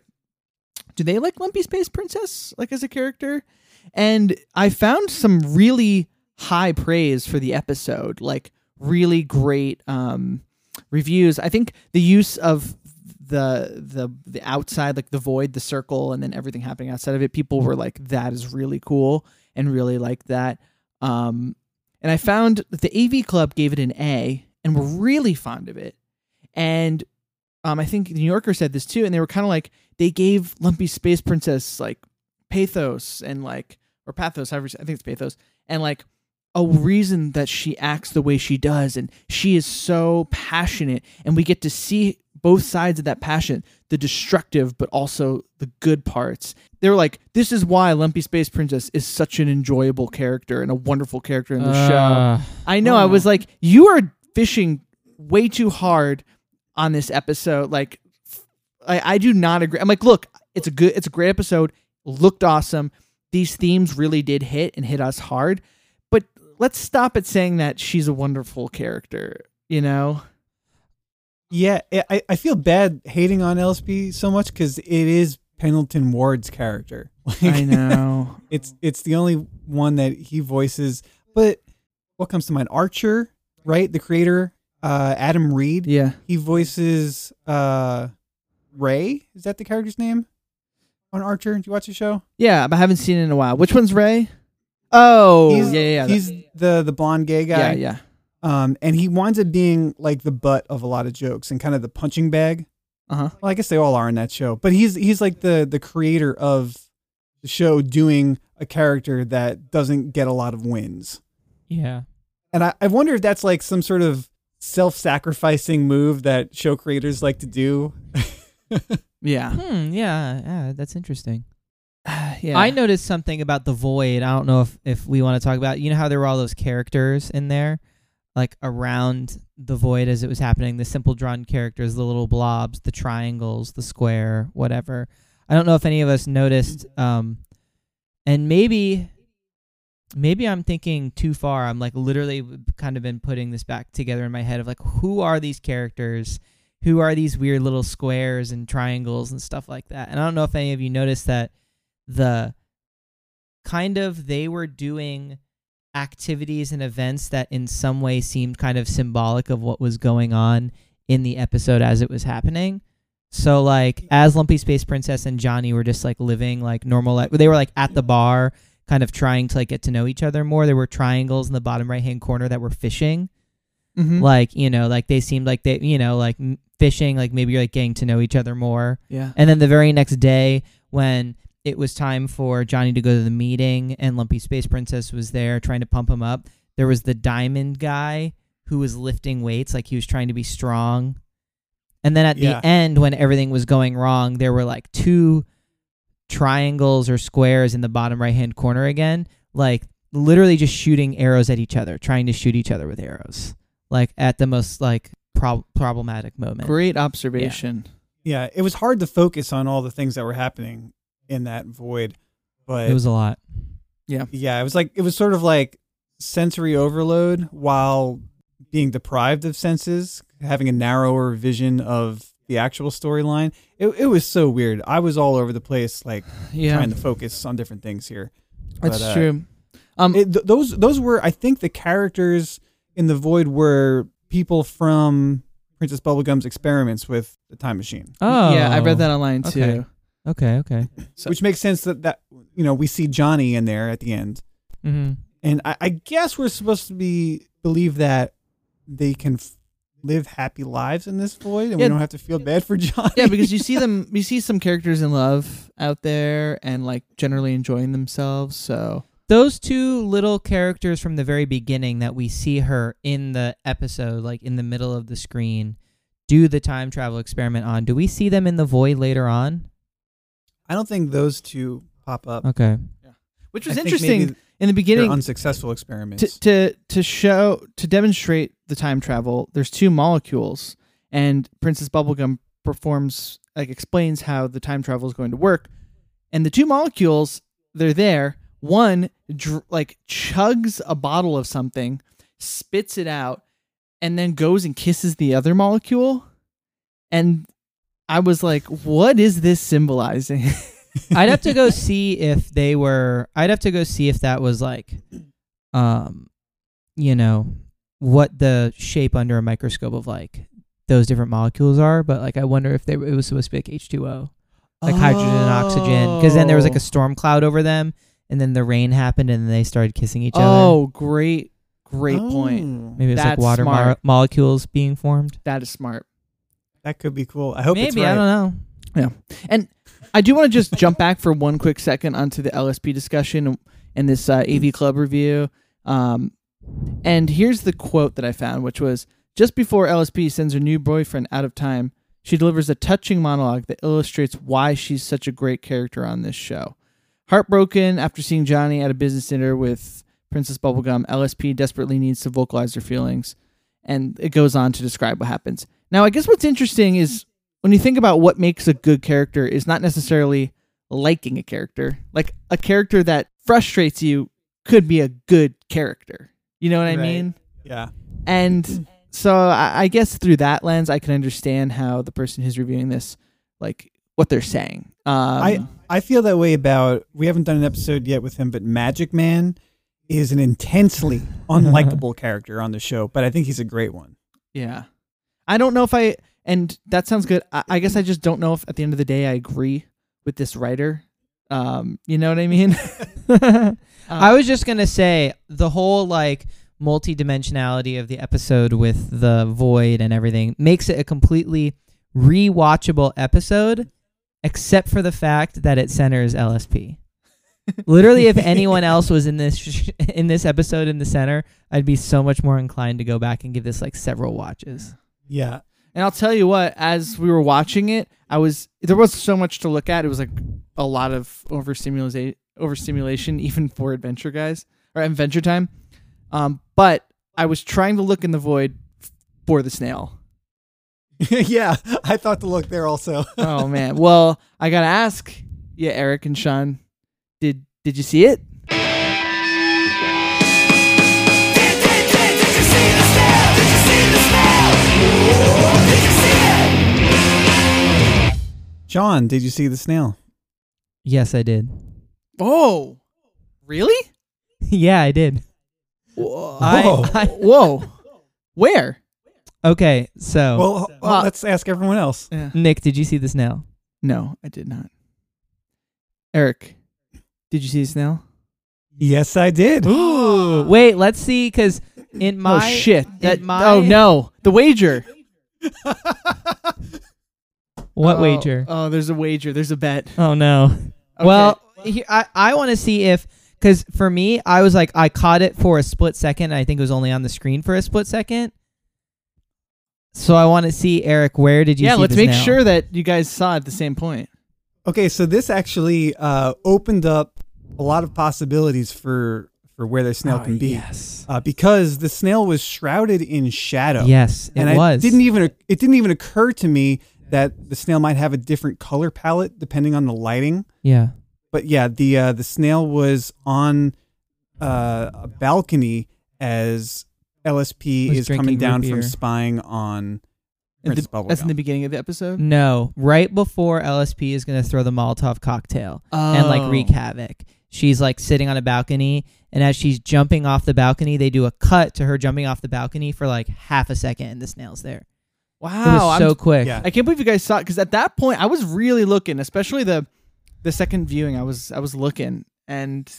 do they like Lumpy Space Princess like as a character? And I found some really high praise for the episode, like really great um, reviews. I think the use of the the the outside, like the void, the circle, and then everything happening outside of it, people were like, "That is really cool," and really liked that. Um, and I found that the AV Club gave it an A and were really fond of it. And um, I think the New Yorker said this too, and they were kind of like they gave Lumpy Space Princess like pathos and like or pathos, however I think it's pathos, and like a reason that she acts the way she does, and she is so passionate, and we get to see both sides of that passion, the destructive but also the good parts. They were like, this is why Lumpy Space Princess is such an enjoyable character and a wonderful character in the show. Uh, I know. I was like, you are fishing way too hard on this episode. Like, I, I do not agree. I'm like, look, it's a good, it's a great episode. Looked awesome. These themes really did hit and hit us hard. But let's stop at saying that she's a wonderful character. You know? Yeah, I- I, feel bad hating on LSP so much because it is Pendleton Ward's character. Like, I know. it's it's the only one that he voices. But what comes to mind? Archer, right? The creator, uh, Adam Reed. yeah. He voices uh, Ray. Is that the character's name on Archer? Did you watch the show? Yeah, but I haven't seen it in a while. Which one's Ray? Oh, he's, yeah, yeah, yeah. He's the the blonde gay guy. yeah, yeah. Um, and he winds up being like the butt of a lot of jokes and kind of the punching bag. Uh huh. Well, I guess they all are in that show, but he's he's like the the creator of the show, doing a character that doesn't get a lot of wins. yeah. And I, I wonder if that's like some sort of self-sacrificing move that show creators like to do. Yeah. Hmm. Yeah. Yeah. That's interesting. yeah. I noticed something about the void. I don't know if if we want to talk about. You know how there were all those characters in there, like around the void as it was happening. The simple drawn characters, the little blobs, the triangles, the square, whatever. I don't know if any of us noticed. Um, and maybe, maybe I'm thinking too far. I'm like literally kind of been putting this back together in my head of like who are these characters who are these weird little squares and triangles and stuff like that. And I don't know if any of you noticed that the kind of they were doing activities and events that in some way seemed kind of symbolic of what was going on in the episode as it was happening. So like as Lumpy Space Princess and Johnny were just like living like normal li- they were like at the bar kind of trying to like get to know each other more. There were triangles in the bottom right hand corner that were fishing Mhm. like you know like they seemed like they you know like fishing like maybe you're like getting to know each other more yeah. and then the very next day when it was time for johnny to go to the meeting and lumpy space princess was there trying to pump him up there was the diamond guy who was lifting weights like he was trying to be strong and then at Yeah. the end when everything was going wrong there were like two triangles or squares in the bottom right hand corner again like literally just shooting arrows at each other trying to shoot each other with arrows like at the most like prob- problematic moment Great observation. yeah, it was hard to focus on all the things that were happening in that void, but it was a lot Yeah. yeah, it was like it was sort of like sensory overload while being deprived of senses, having a narrower vision of the actual storyline. It it was so weird. I was all over the place, like Yeah. trying to focus on different things here. That's But, uh, true. Um, It, th- those those were, I think, the characters in the void were people from Princess Bubblegum's experiments with the time machine, oh yeah, I read that online okay. too. okay okay So- which makes sense that that you know we see Johnny in there at the end. mm-hmm. And I, I guess we're supposed to be believe that they can f- live happy lives in this void, and Yeah. we don't have to feel bad for Johnny. yeah, because you see them, you see some characters in love out there and like generally enjoying themselves. So those two little characters from the very beginning that we see her in the episode like in the middle of the screen do the time travel experiment on do we see them in the void later on I don't think those two pop up. okay Yeah. which was think interesting in the beginning unsuccessful experiments. to, to to show to demonstrate the time travel. There's two molecules, and Princess Bubblegum performs like explains how the time travel is going to work. And the two molecules, they're there. One dr- like chugs a bottle of something, spits it out, and then goes and kisses the other molecule. And I was like, what is this symbolizing? I'd have to go see if they were. I'd have to go see if that was like, um, you know, what the shape under a microscope of like those different molecules are. But like, I wonder if they it was supposed to be like H two O, like hydrogen and oxygen, because then there was like Oh. a storm cloud over them, and then the rain happened, and then they started kissing each other. Oh, great, great point. Oh, Maybe it's like that's water mo- smart. molecules being formed. That is smart. That could be cool. I hope it's Maybe right. I don't know. Yeah. And I do want to just jump back for one quick second onto the LSP discussion and this uh, AV Club review. Um, and here's the quote that I found, which was just before LSP sends her new boyfriend out of time, she delivers a touching monologue that illustrates why she's such a great character on this show. Heartbroken after seeing Johnny at a business dinner with Princess Bubblegum, LSP desperately needs to vocalize her feelings. And it goes on to describe what happens. Now, I guess what's interesting is when you think about what makes a good character is not necessarily liking a character. Like a character that frustrates you could be a good character. You know what I Right. mean? Yeah. And so I, I guess through that lens, I can understand how the person who's reviewing this, like what they're saying. Um, I I feel that way about. We haven't done an episode yet with him, but Magic Man is an intensely unlikable character on the show, but I think he's a great one. yeah, I don't know if I and that sounds good. I, I guess I just don't know if at the end of the day I agree with this writer. Um, you know what I mean? I was just gonna say the whole like multi-dimensionality of the episode with the void and everything makes it a completely rewatchable episode, except for the fact that it centers LSP. Literally, if anyone else was in this sh- in this episode in the center, I'd be so much more inclined to go back and give this like several watches. Yeah. And I'll tell you what, as we were watching it, I was there was so much to look at. It was like a lot of overstimulation, overstimulation, even for adventure guys or adventure time. Um, but I was trying to look in the void for the snail. yeah. I thought to look there also. Oh man. Well, I gotta ask, yeah, Eric and Sean, did did you see it? John, did you see the snail? Yes, I did. Oh, really? yeah, I did. Whoa. I- I- Whoa. Where? Okay, so Well, well, well- let's ask everyone else. Yeah. Nick, did you see the snail? No, I did not. Eric, did you see the snail? Yes, I did. Ooh, wait, let's see, because in oh, my oh shit! That, my- oh no, the wager. what Oh, wager? Oh, there's a wager. There's a bet. Oh no. Okay. Well, he, I I want to see if because for me, I was like I caught it for a split second. I think it was only on the screen for a split second. So I want to see Eric. Where did you? yeah, see let's the make snail? sure that you guys saw at the same point. Okay, so this actually uh, opened up a lot of possibilities for for where the snail Oh, can be. Yes. Uh, because the snail was shrouded in shadow. Yes, it and I was. didn't even it didn't even occur to me that the snail might have a different color palette depending on the lighting. yeah. But yeah, the uh, the snail was on uh, a balcony as LSP is coming down from spying on In Princess the- that's in the beginning of the episode. No, right before LSP is gonna throw the Molotov cocktail and like Oh. wreak havoc. She's like sitting on a balcony, and as she's jumping off the balcony, they do a cut to her jumping off the balcony for like half a second, and the snail's there. Wow, it was I'm- so quick. Yeah. I can't believe you guys saw it because at that point I was really looking, especially the the second viewing. I was I was looking, and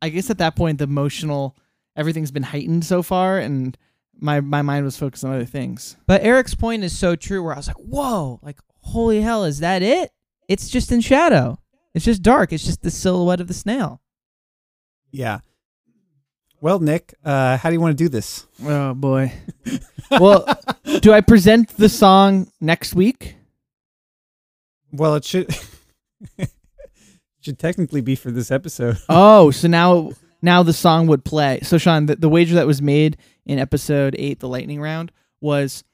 I guess at that point the emotional everything's been heightened so far, and my my mind was focused on other things. But Eric's point is so true. Where I was like, "Whoa! Like, holy hell! Is that it? It's just in shadow. It's just dark. It's just the silhouette of the snail." Yeah. Well, Nick, uh, how do you want to do this? Oh boy. well, do I present the song next week? Well, it should should technically be for this episode. Oh, so now now the song would play. So Sean, the, the wager that was made in episode eight, the lightning round, was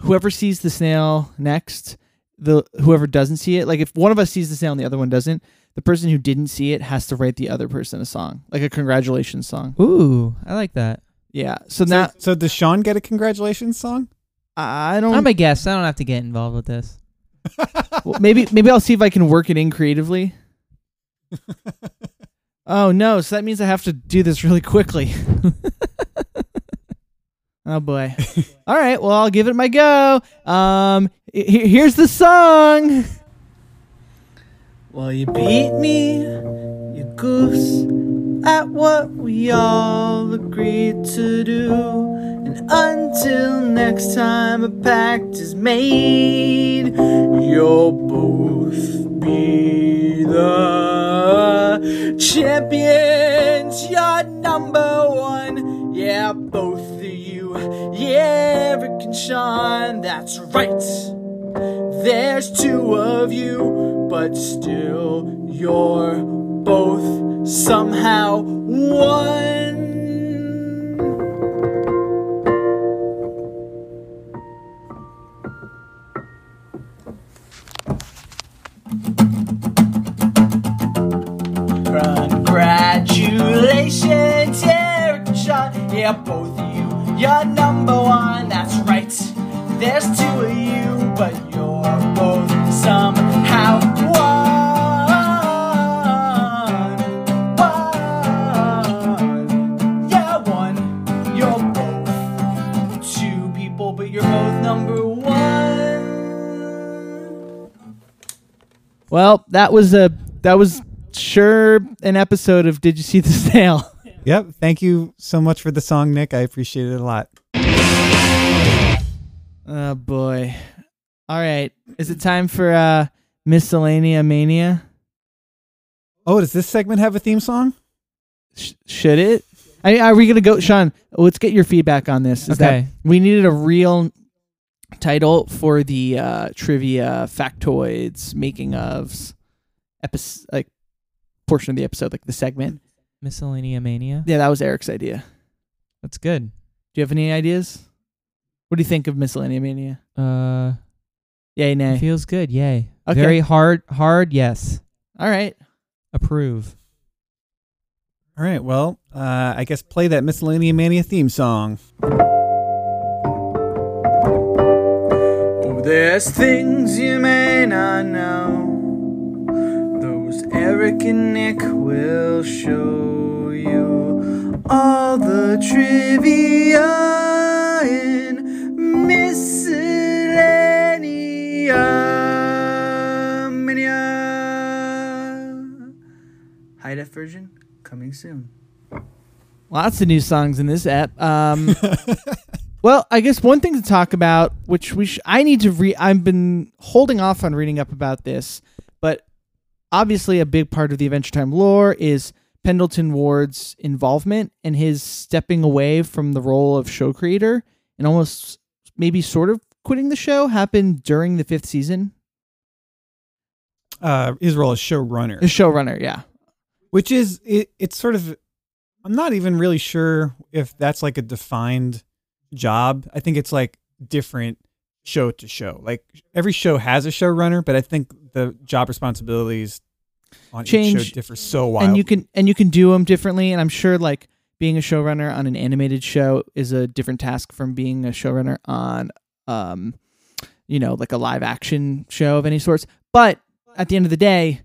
whoever sees the snail next, the whoever doesn't see it, like if one of us sees the snail and the other one doesn't, the person who didn't see it has to write the other person a song, like a congratulations song. Ooh, I like that. Yeah. So So, now so does Sean get a congratulations song? I don't. I'm a guest. I don't have to get involved with this. well, maybe maybe I'll see if I can work it in creatively. Oh no! So that means I have to do this really quickly. oh boy! All right. Well, I'll give it my go. Um, here's the song. Well, you beat me, you goose, at what we all agreed to do. And until next time a pact is made, you'll both be the champions. You're number one. Yeah, both of you. Yeah, Eric and Sean, that's right. There's two of you, but still you're both somehow one. Congratulations, and Sean. Yeah, both of you. You're number one, that's right. There's two of you, but you're both somehow one. One. Yeah, one. You're both two people, but you're both number one. Well, that was a that was sure an episode of Did You See the Snail? Yep. Thank you so much for the song, Nick. I appreciate it a lot. Oh boy. All right. Is it time for uh miscellanea mania? Oh, does this segment have a theme song? Sh- should it? I are we gonna go, Sean? Let's get your feedback on this. Is that Okay. we needed a real title for the uh, trivia factoids, making ofs, episode like portion of the episode, like the segment. Miscellanea mania. Yeah, that was Eric's idea. That's good. Do you have any ideas? What do you think of miscellanea mania? Uh, Yay, nay. feels good. Yay. Okay. Very hard. Hard. Yes. All right. Approve. All right. Well, uh, I guess play that Miscellanea Mania theme song. Oh, there's things you may not know. Those Eric and Nick will show you all the trivia in miscellanea mania. High def version coming soon. Lots of new songs in this app. Um, well, I guess one thing to talk about, which we sh- I need to read. I've been holding off on reading up about this, but obviously a big part of the Adventure Time lore is Pendleton Ward's involvement and his stepping away from the role of show creator and almost maybe sort of quitting the show happened during the fifth season. Uh, his role as showrunner. The showrunner, yeah. which is it, it's sort of i'm not even really sure if that's like a defined job i think it's like different show to show like every show has a showrunner but i think the job responsibilities on each Change. show differ so wildly and you can and you can do them differently and i'm sure like being a showrunner on an animated show is a different task from being a showrunner on um you know like a live action show of any sorts but at the end of the day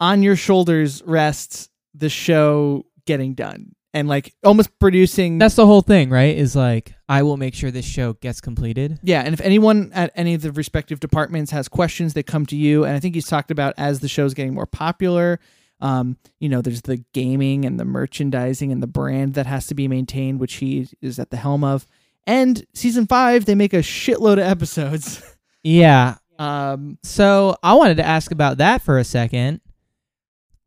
on your shoulders rests the show getting done and like almost producing That's the whole thing, right? Is like I will make sure this show gets completed. Yeah, and if anyone at any of the respective departments has questions, they come to you. And I think he's talked about as the show's getting more popular, um, you know, there's the gaming and the merchandising and the brand that has to be maintained, which he is at the helm of. And season five, they make a shitload of episodes. Yeah. Um, So I wanted to ask about that for a second.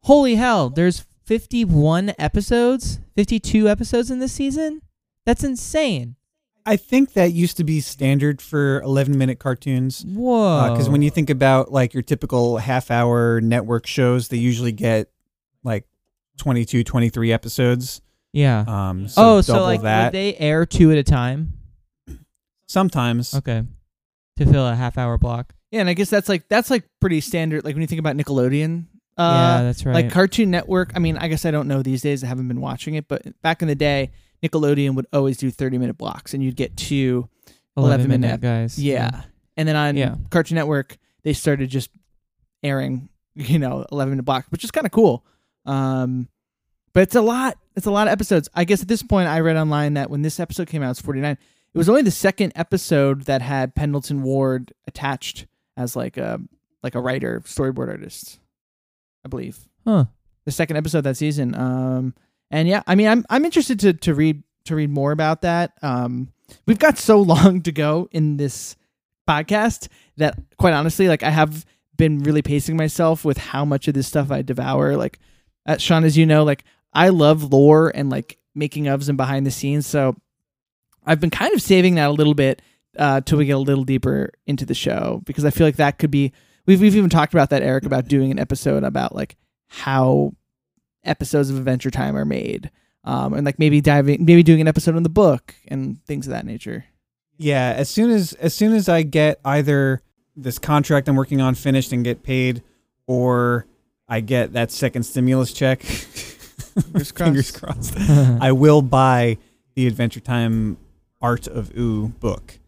Holy hell! There's 51 episodes, 52 episodes in this season. That's insane. i think that used to be standard for 11 minute cartoons Whoa! because when you think about like your typical half hour network shows they usually get like 22 23 episodes yeah. um so oh, so like that would they air two at a time? sometimes Okay. To fill a half hour block. yeah, and I guess that's like that's like pretty standard. Like when you think about Nickelodeon, uh, yeah, that's right. like Cartoon Network. I mean, I guess I don't know these days. I haven't been watching it, but back in the day, Nickelodeon would always do 30 minute blocks and you'd get two 11 11 minute minute. guys. yeah. And then on Yeah. Cartoon Network, they started just airing, you know, 11 minute blocks, which is kind of cool. Um, but it's a lot. It's a lot of episodes. I guess at this point, I read online that when this episode came out, it's 49. It was only the second episode that had Pendleton Ward attached as like a like a writer, storyboard artist, I believe. Huh. The second episode that season. Um, and yeah, I mean, I'm I'm interested to to read to read more about that. Um, we've got so long to go in this podcast that quite honestly, like I have been really pacing myself with how much of this stuff I devour. Like, uh, Sean, as you know, like I love lore and like making ofs and behind the scenes. So I've been kind of saving that a little bit uh, till we get a little deeper into the show because I feel like that could be. We've we've even talked about that, Eric, about doing an episode about like how episodes of Adventure Time are made, um, and like maybe diving, maybe doing an episode on the book and things of that nature. Yeah, as soon as as soon as I get either this contract I'm working on finished and get paid, or I get that second stimulus check, Fingers fingers crossed, I will buy the Adventure Time Art of Ooo book,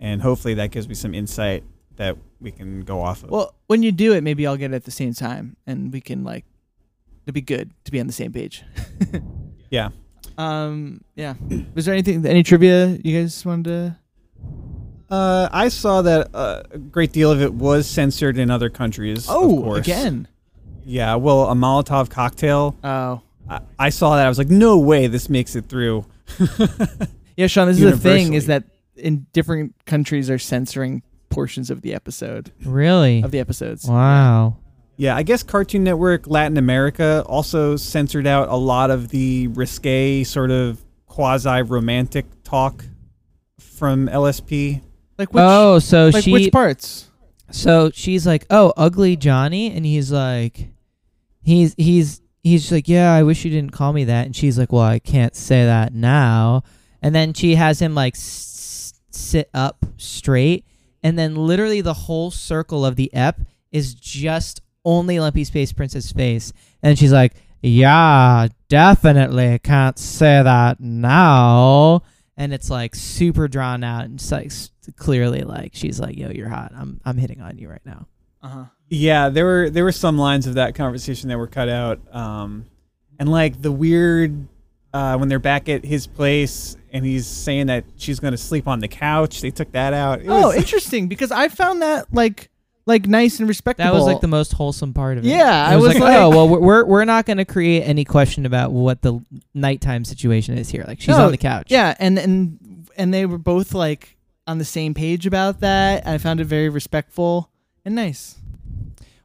and hopefully that gives me some insight that we can go off of. Well, when you do it, maybe I'll get it at the same time, and we can like. It'd be good to be on the same page. Yeah. Um. Yeah. Was there anything, any trivia you guys wanted to? Uh, I saw that uh, a great deal of it was censored in other countries. of Oh, course. again. Yeah, well, a Molotov cocktail. Oh. I, I saw that. I was like, no way, this makes it through. Yeah, Sean. This is the thing: is that in different countries are censoring portions of the episode really? of the episodes. Wow. Yeah, I guess Cartoon Network Latin America also censored out a lot of the risque sort of quasi romantic talk from LSP. Like which? oh, so like she which parts? So she's like, "Oh, ugly Johnny," and he's like, he's he's he's just like, "Yeah, I wish you didn't call me that." And she's like, "Well, I can't say that now." And then she has him like s- sit up straight, and then literally the whole circle of the ep is just only Lumpy Space Princess face, and she's like, "Yeah, definitely can't say that now." And it's like super drawn out, and it's like clearly like she's like, "Yo, you're hot. I'm I'm hitting on you right now." Uh huh. Yeah, there were there were some lines of that conversation that were cut out, um, and like the weird uh, when they're back at his place and he's saying that she's going to sleep on the couch. They took that out. It Oh, was- interesting. Because I found that like like nice and respectable. That was like the most wholesome part of it. Yeah, It I was, was like, like- oh well, we're we're, we're not going to create any question about what the nighttime situation is here. Like she's No, on the couch. Yeah, and and and they were both like on the same page about that. I found it very respectful and nice.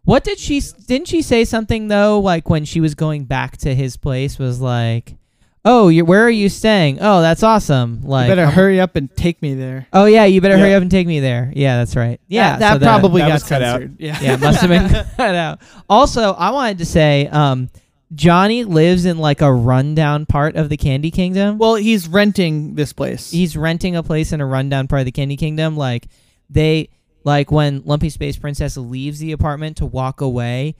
What did she? Didn't she say something though? Like when she was going back to his place, was like, "Oh, you where are you staying? Oh, that's awesome. Like, you better I'm- hurry up and take me there. Oh yeah, you better hurry up and take me there. Yeah, that's right. Yeah, that, so that probably that got was cut out. censored. Yeah, yeah, must have been cut out. Also, I wanted to say, um, Johnny lives in like a rundown part of the Candy Kingdom. well, he's renting this place. he's renting a place in a rundown part of the Candy Kingdom. Like they like when Lumpy Space Princess leaves the apartment to walk away,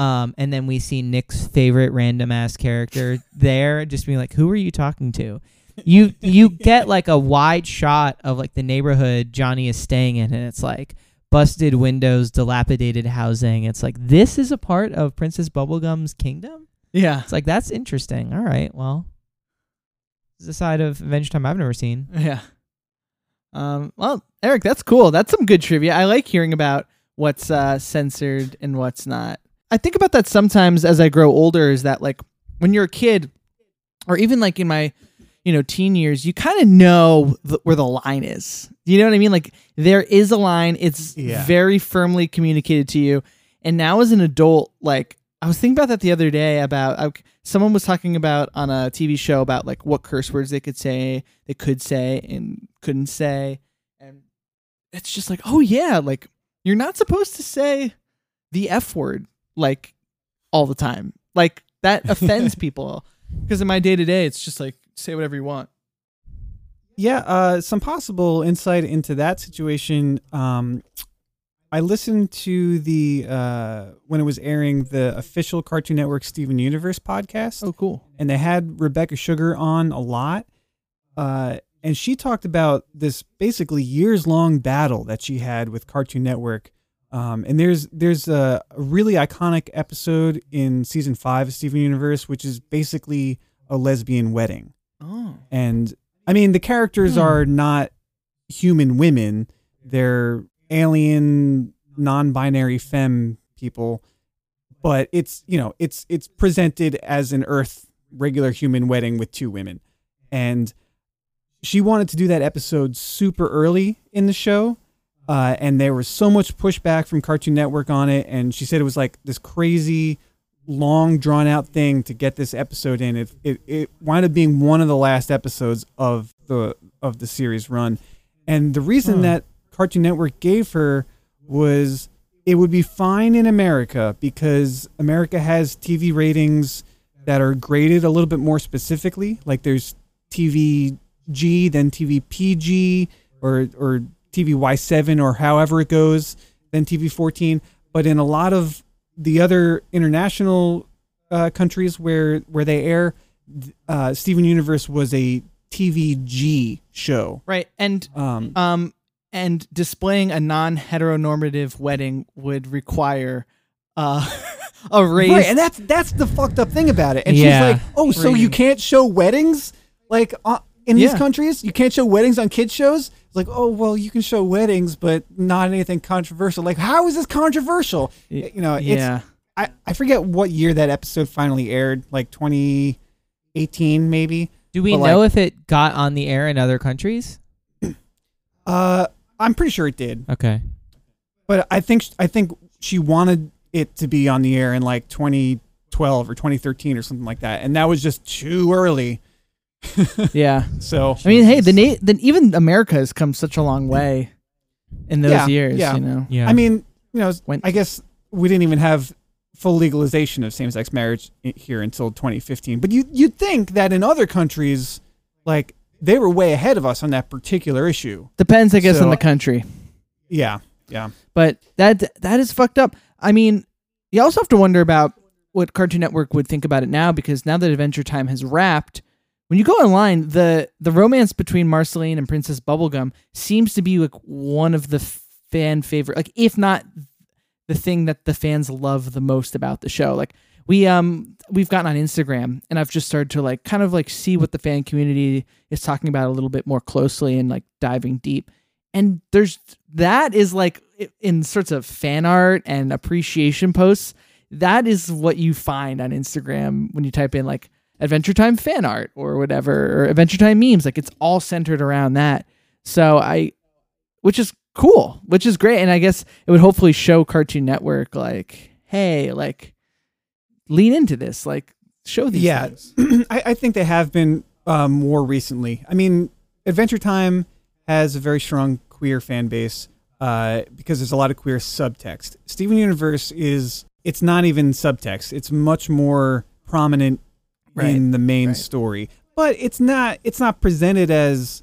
um, and then we see Nick's favorite random ass character there, just being like, "Who are you talking to?" You you get like a wide shot of like the neighborhood Johnny is staying in, and it's like busted windows, dilapidated housing. It's like this is a part of Princess Bubblegum's kingdom. yeah, It's like that's interesting. All right, well, this is a side of Adventure Time I've never seen. yeah. Um, well, Eric, that's cool. That's some good trivia. I like hearing about what's uh, censored and what's not. I think about that sometimes as I grow older. Is that like when you're a kid, or even like in my, you know, teen years, you kind of know th- where the line is. You know what I mean? Like there is a line. It's Yeah. very firmly communicated to you. And now as an adult, like I was thinking about that the other day about I, someone was talking about on a TV show about like what curse words they could say, they could say and couldn't say. And it's just like, oh yeah, like you're not supposed to say the F word like all the time. Like that offends people. Because in my day to day, it's just like say whatever you want. Yeah, uh, some possible insight into that situation. Um, I listened to the uh, when it was airing the official Cartoon Network Steven Universe podcast, Oh, cool. and they had Rebecca Sugar on a lot. Uh, and she talked about this basically years long battle that she had with Cartoon Network. Um, and there's there's a, really iconic episode in season five of Steven Universe, which is basically a lesbian wedding. Oh. And I mean, the characters Hmm. are not human women; they're alien, non-binary femme people. But it's you know it's it's presented as an Earth regular human wedding with two women, and she wanted to do that episode super early in the show. Uh, and there was so much pushback from Cartoon Network on it, and she said it was like this crazy, long, drawn out thing to get this episode in. It, it it wound up being one of the last episodes of the of the series run, and the reason Huh. that Cartoon Network gave her was it would be fine in America because America has TV ratings that are graded a little bit more specifically. Like there's TV G, then TV PG, or or TV Y7, or however it goes, then TV 14. But in a lot of the other international uh, countries where where they air, uh, Steven Universe was a TV G show. Right. And Um, um and displaying a non-heteronormative wedding would require uh a Right, and that's that's the fucked up thing about it. And Yeah. she's like, "Oh, so you can't show weddings like uh, in these countries? You can't show weddings on kids shows?" It's like, "Oh, well, you can show weddings, but not anything controversial." Like, how is this controversial? You know, it's yeah. I I forget what year that episode finally aired, like 2018 maybe. Do we But, like- know if it got on the air in other countries? Uh, I'm pretty sure it did, Okay. but I think I think she wanted it to be on the air in like 2012 or 2013 or something like that, and that was just too early. Yeah. So I mean, hey, the na- then even America has come such a long way in those Yeah, years, yeah. you know. Yeah. I mean, you know, When- I guess we didn't even have full legalization of same-sex marriage here until 2015. But you you'd think that in other countries, like they were way ahead of us on that particular issue. Depends, I guess, So- on the country. Yeah, yeah, But that that is fucked up. I mean, you also have to wonder about what Cartoon Network would think about it now because now that Adventure Time has wrapped, when you go online, the the romance between Marceline and Princess Bubblegum seems to be like one of the fan favorite, like if not the thing that the fans love the most about the show. Like we um we've gotten on Instagram and I've just started to like kind of like see what the fan community is talking about a little bit more closely and like diving deep. And there's that is like in sorts of fan art and appreciation posts. That is what you find on Instagram when you type in like Adventure Time fan art or whatever or Adventure Time memes. Like it's all centered around that. So I, which is cool, which is great, and I guess it would hopefully show Cartoon Network like, hey, like lean into this, like show these Yeah. I, I think they have been um, more recently. I mean, Adventure Time has a very strong queer fan base uh, because there's a lot of queer subtext. Steven Universe is it's not even subtext. It's much more prominent Right. in the main Right. story, but it's not it's not presented as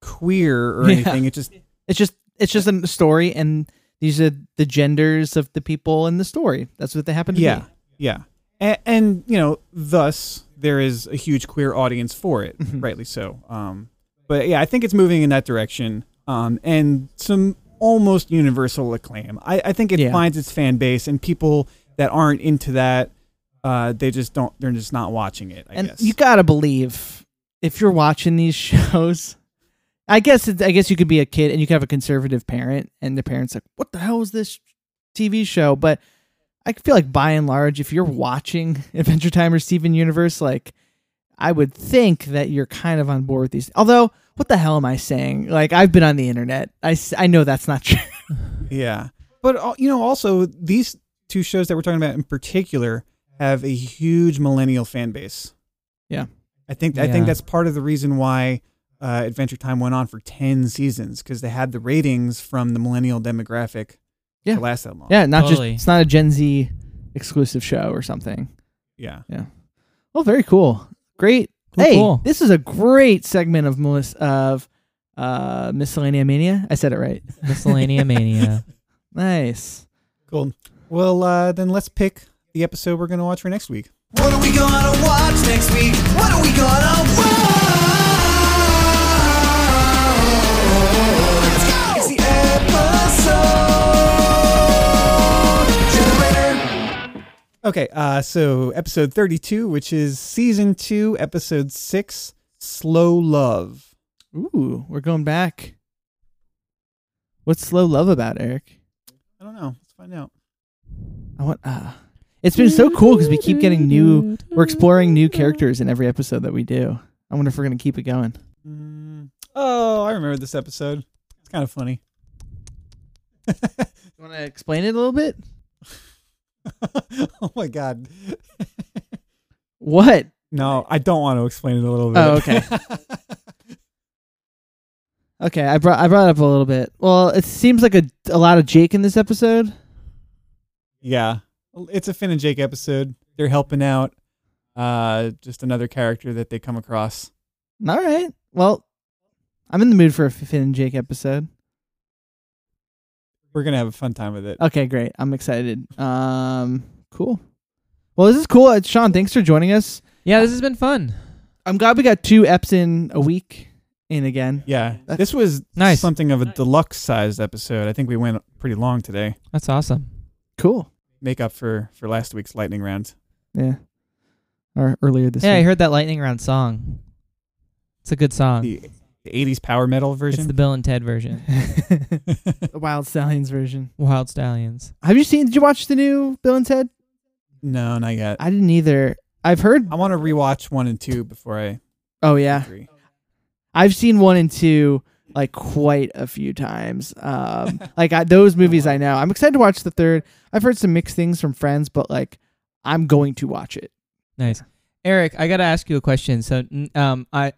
queer or Yeah. anything. It just It's just it's just a story, and these are the genders of the people in the story. That's what they happen to yeah be. yeah, and, and you know thus there is a huge queer audience for it, Mhm. rightly so. Um, but yeah, I think it's moving in that direction. Um, and some almost universal acclaim. I, I think it Yeah. finds its fan base and people that aren't into that. Uh, they just don't. They're just not watching it. I and guess. you gotta believe if you're watching these shows. I guess it, I guess you could be a kid and you could have a conservative parent, and the parents like, "What the hell is this TV show?" But I feel like by and large, if you're watching Adventure Time or Steven Universe, like I would think that you're kind of on board with these. Although, what the hell am I saying? Like I've been on the internet. I I know that's not true. Yeah, but uh, you know, also these two shows that we're talking about in particular have a huge millennial fan base. Yeah. I think I Yeah. think that's part of the reason why uh, Adventure Time went on for ten seasons because they had the ratings from the millennial demographic Yeah. to last that long. yeah, not Totally. just it's not a Gen Z exclusive show or something. Yeah, yeah. Well, very cool. Great. Cool, hey, cool. this is a great segment of Melissa, of uh, Miscellanea Mania. I said it right. Miscellanea Mania. Nice. Cool. Well, uh, then let's pick the episode we're going to watch for next week. What are we gonna watch next week? What are we gonna watch? It's the episode generator. Okay, uh, so episode 32, which is season 2, episode 6, Slow Love. Ooh, we're going back. What's slow love about, Eric? I don't know. Let's find out. I want. Uh, it's been so cool because we keep getting new. We're exploring new characters in every episode that we do. I wonder if we're gonna keep it going. Mm, oh, I remember this episode. It's kind of funny. You want to explain it a little bit? oh my god. What? No, I don't want to explain it a little bit. Oh, okay. Okay, I brought I brought it up a little bit. Well, it seems like a a lot of Jake in this episode. yeah. It's a Finn and Jake episode. They're helping out uh just another character that they come across. All right. Well, I'm in the mood for a Finn and Jake episode. We're going to have a fun time with it. Okay, great. I'm excited. Um, cool. Well, this is cool. Uh, Sean, thanks for joining us. Yeah, this has been fun. I'm glad we got two eps in a week in again. Yeah. That's- This was Nice. something of a deluxe sized episode. I think we went pretty long today. That's awesome. Cool. Make up for for last week's lightning round. Yeah. Or earlier this yeah, I heard that lightning round song. It's a good song. The, the 80s power metal It's version. the Bill and Ted version. the Wild Stallions version. Wild Stallions. Have you seen? Did you watch the new Bill and Ted? no, not yet. I didn't either. I've heard. I want to rewatch 1 and 2 before I Oh yeah, agree. I've seen one and two like quite a few times. Um, like I, those movies, I know. I'm excited to watch the third. I've heard some mixed things from friends, but like I'm going to watch it. Nice. Eric, I got to ask you a question. So, um, I,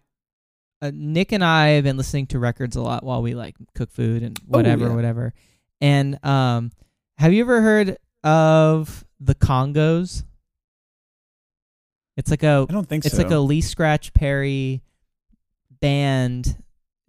uh, Nick and I have been listening to records a lot while we like cook food and whatever, yeah. whatever. And um, have you ever heard of the Congos? It's like a I don't think it's so. like a Lee Scratch Perry band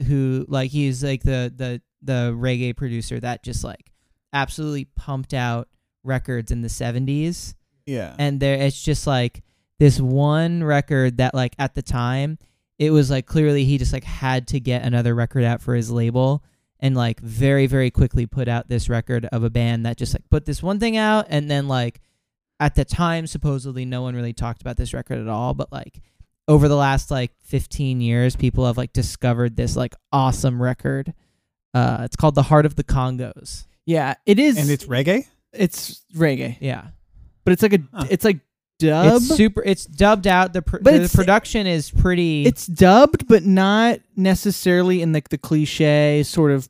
who like he's like the the the reggae producer that just like absolutely pumped out records in the 70s yeah. and there it's just like this one record that like at the time it was like clearly he just like had to get another record out for his label and like very very quickly put out this record of a band that just like put this one thing out and then like at the time supposedly no one really talked about this record at all but like over the last like 15 years people have like discovered this like awesome record uh it's called the heart of the congos Yeah, it is. and it's reggae? it's reggae, yeah but it's like a Huh. it's like dub. it's super it's dubbed out the, pr- But the it's- production is pretty it's dubbed, but not necessarily in like the cliche sort of,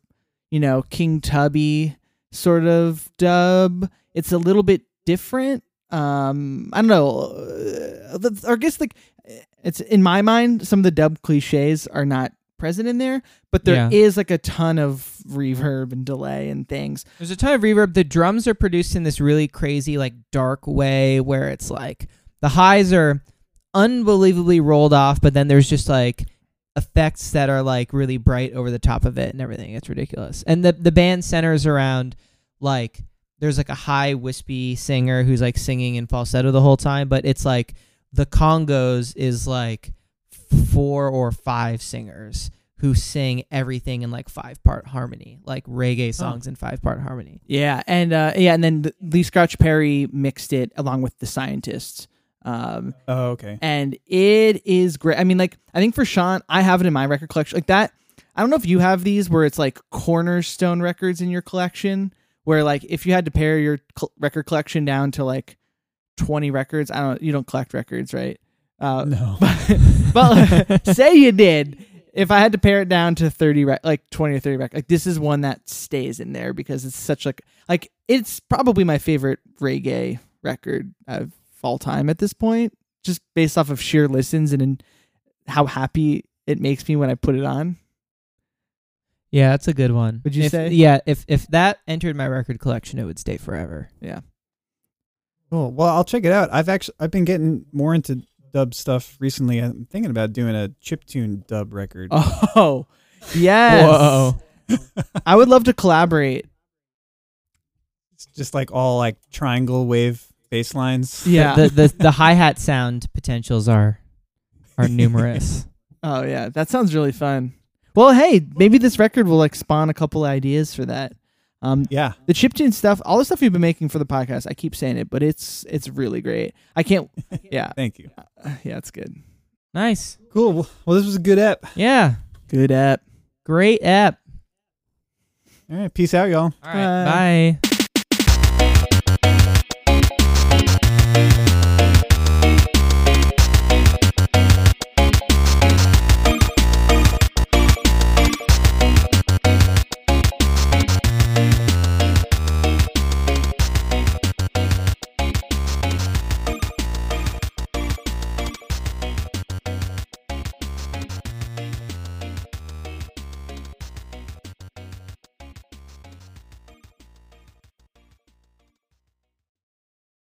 you know, King Tubby sort of dub. It's a little bit different. Um, I don't know. Uh, the- I guess like it's in my mind, some of the dub cliches are not present in there, but there is Yeah. like a ton of reverb and delay and things. There's a ton of reverb. The drums are produced in this really crazy, like dark way where it's like the highs are unbelievably rolled off, but then there's just like effects that are like really bright over the top of it and everything. It's ridiculous. And the the band centers around like there's like a high wispy singer who's like singing in falsetto the whole time, but it's like the Congos is like four or five singers who sing everything in like five part harmony, like reggae songs in five part harmony. Yeah, and uh, yeah, and then the- Lee Scratch Perry mixed it along with the scientists. Um, Oh, okay. and it is great. I mean, like I think for Sean, I have it in my record collection. Like that, I don't know if you have these where it's like cornerstone records in your collection, where like if you had to pare your col- record collection down to like twenty records, I don't. You don't collect records, right? Uh, No. but say you did. If I had to pare it down to thirty, rec- like twenty or thirty records, like this is one that stays in there because it's such like like it's probably my favorite reggae record of all time at this point, just based off of sheer listens and in how happy it makes me when I put it on. Yeah, that's a good one. Would you If- say? Yeah, if if that entered my record collection, it would stay forever. Yeah. Cool. Well, I'll check it out. I've actually I've been getting more into dub stuff recently. I'm thinking about doing a chiptune dub record. Oh, yes. Whoa. I would love to collaborate It's just like all like triangle wave bass lines. Yeah. The the, the hi hat sound potentials are are numerous. oh yeah, that sounds really fun. Well, hey, maybe this record will like spawn a couple ideas for that. Um, Yeah. the chiptune stuff, all the stuff you've been making for the podcast, I keep saying it, but it's it's really great. I can't. Yeah, Thank you. uh, yeah, it's good. nice. Cool. Well, well, this was a good app. Yeah. Good app. Great app. All right. Peace out, y'all. All right. Bye.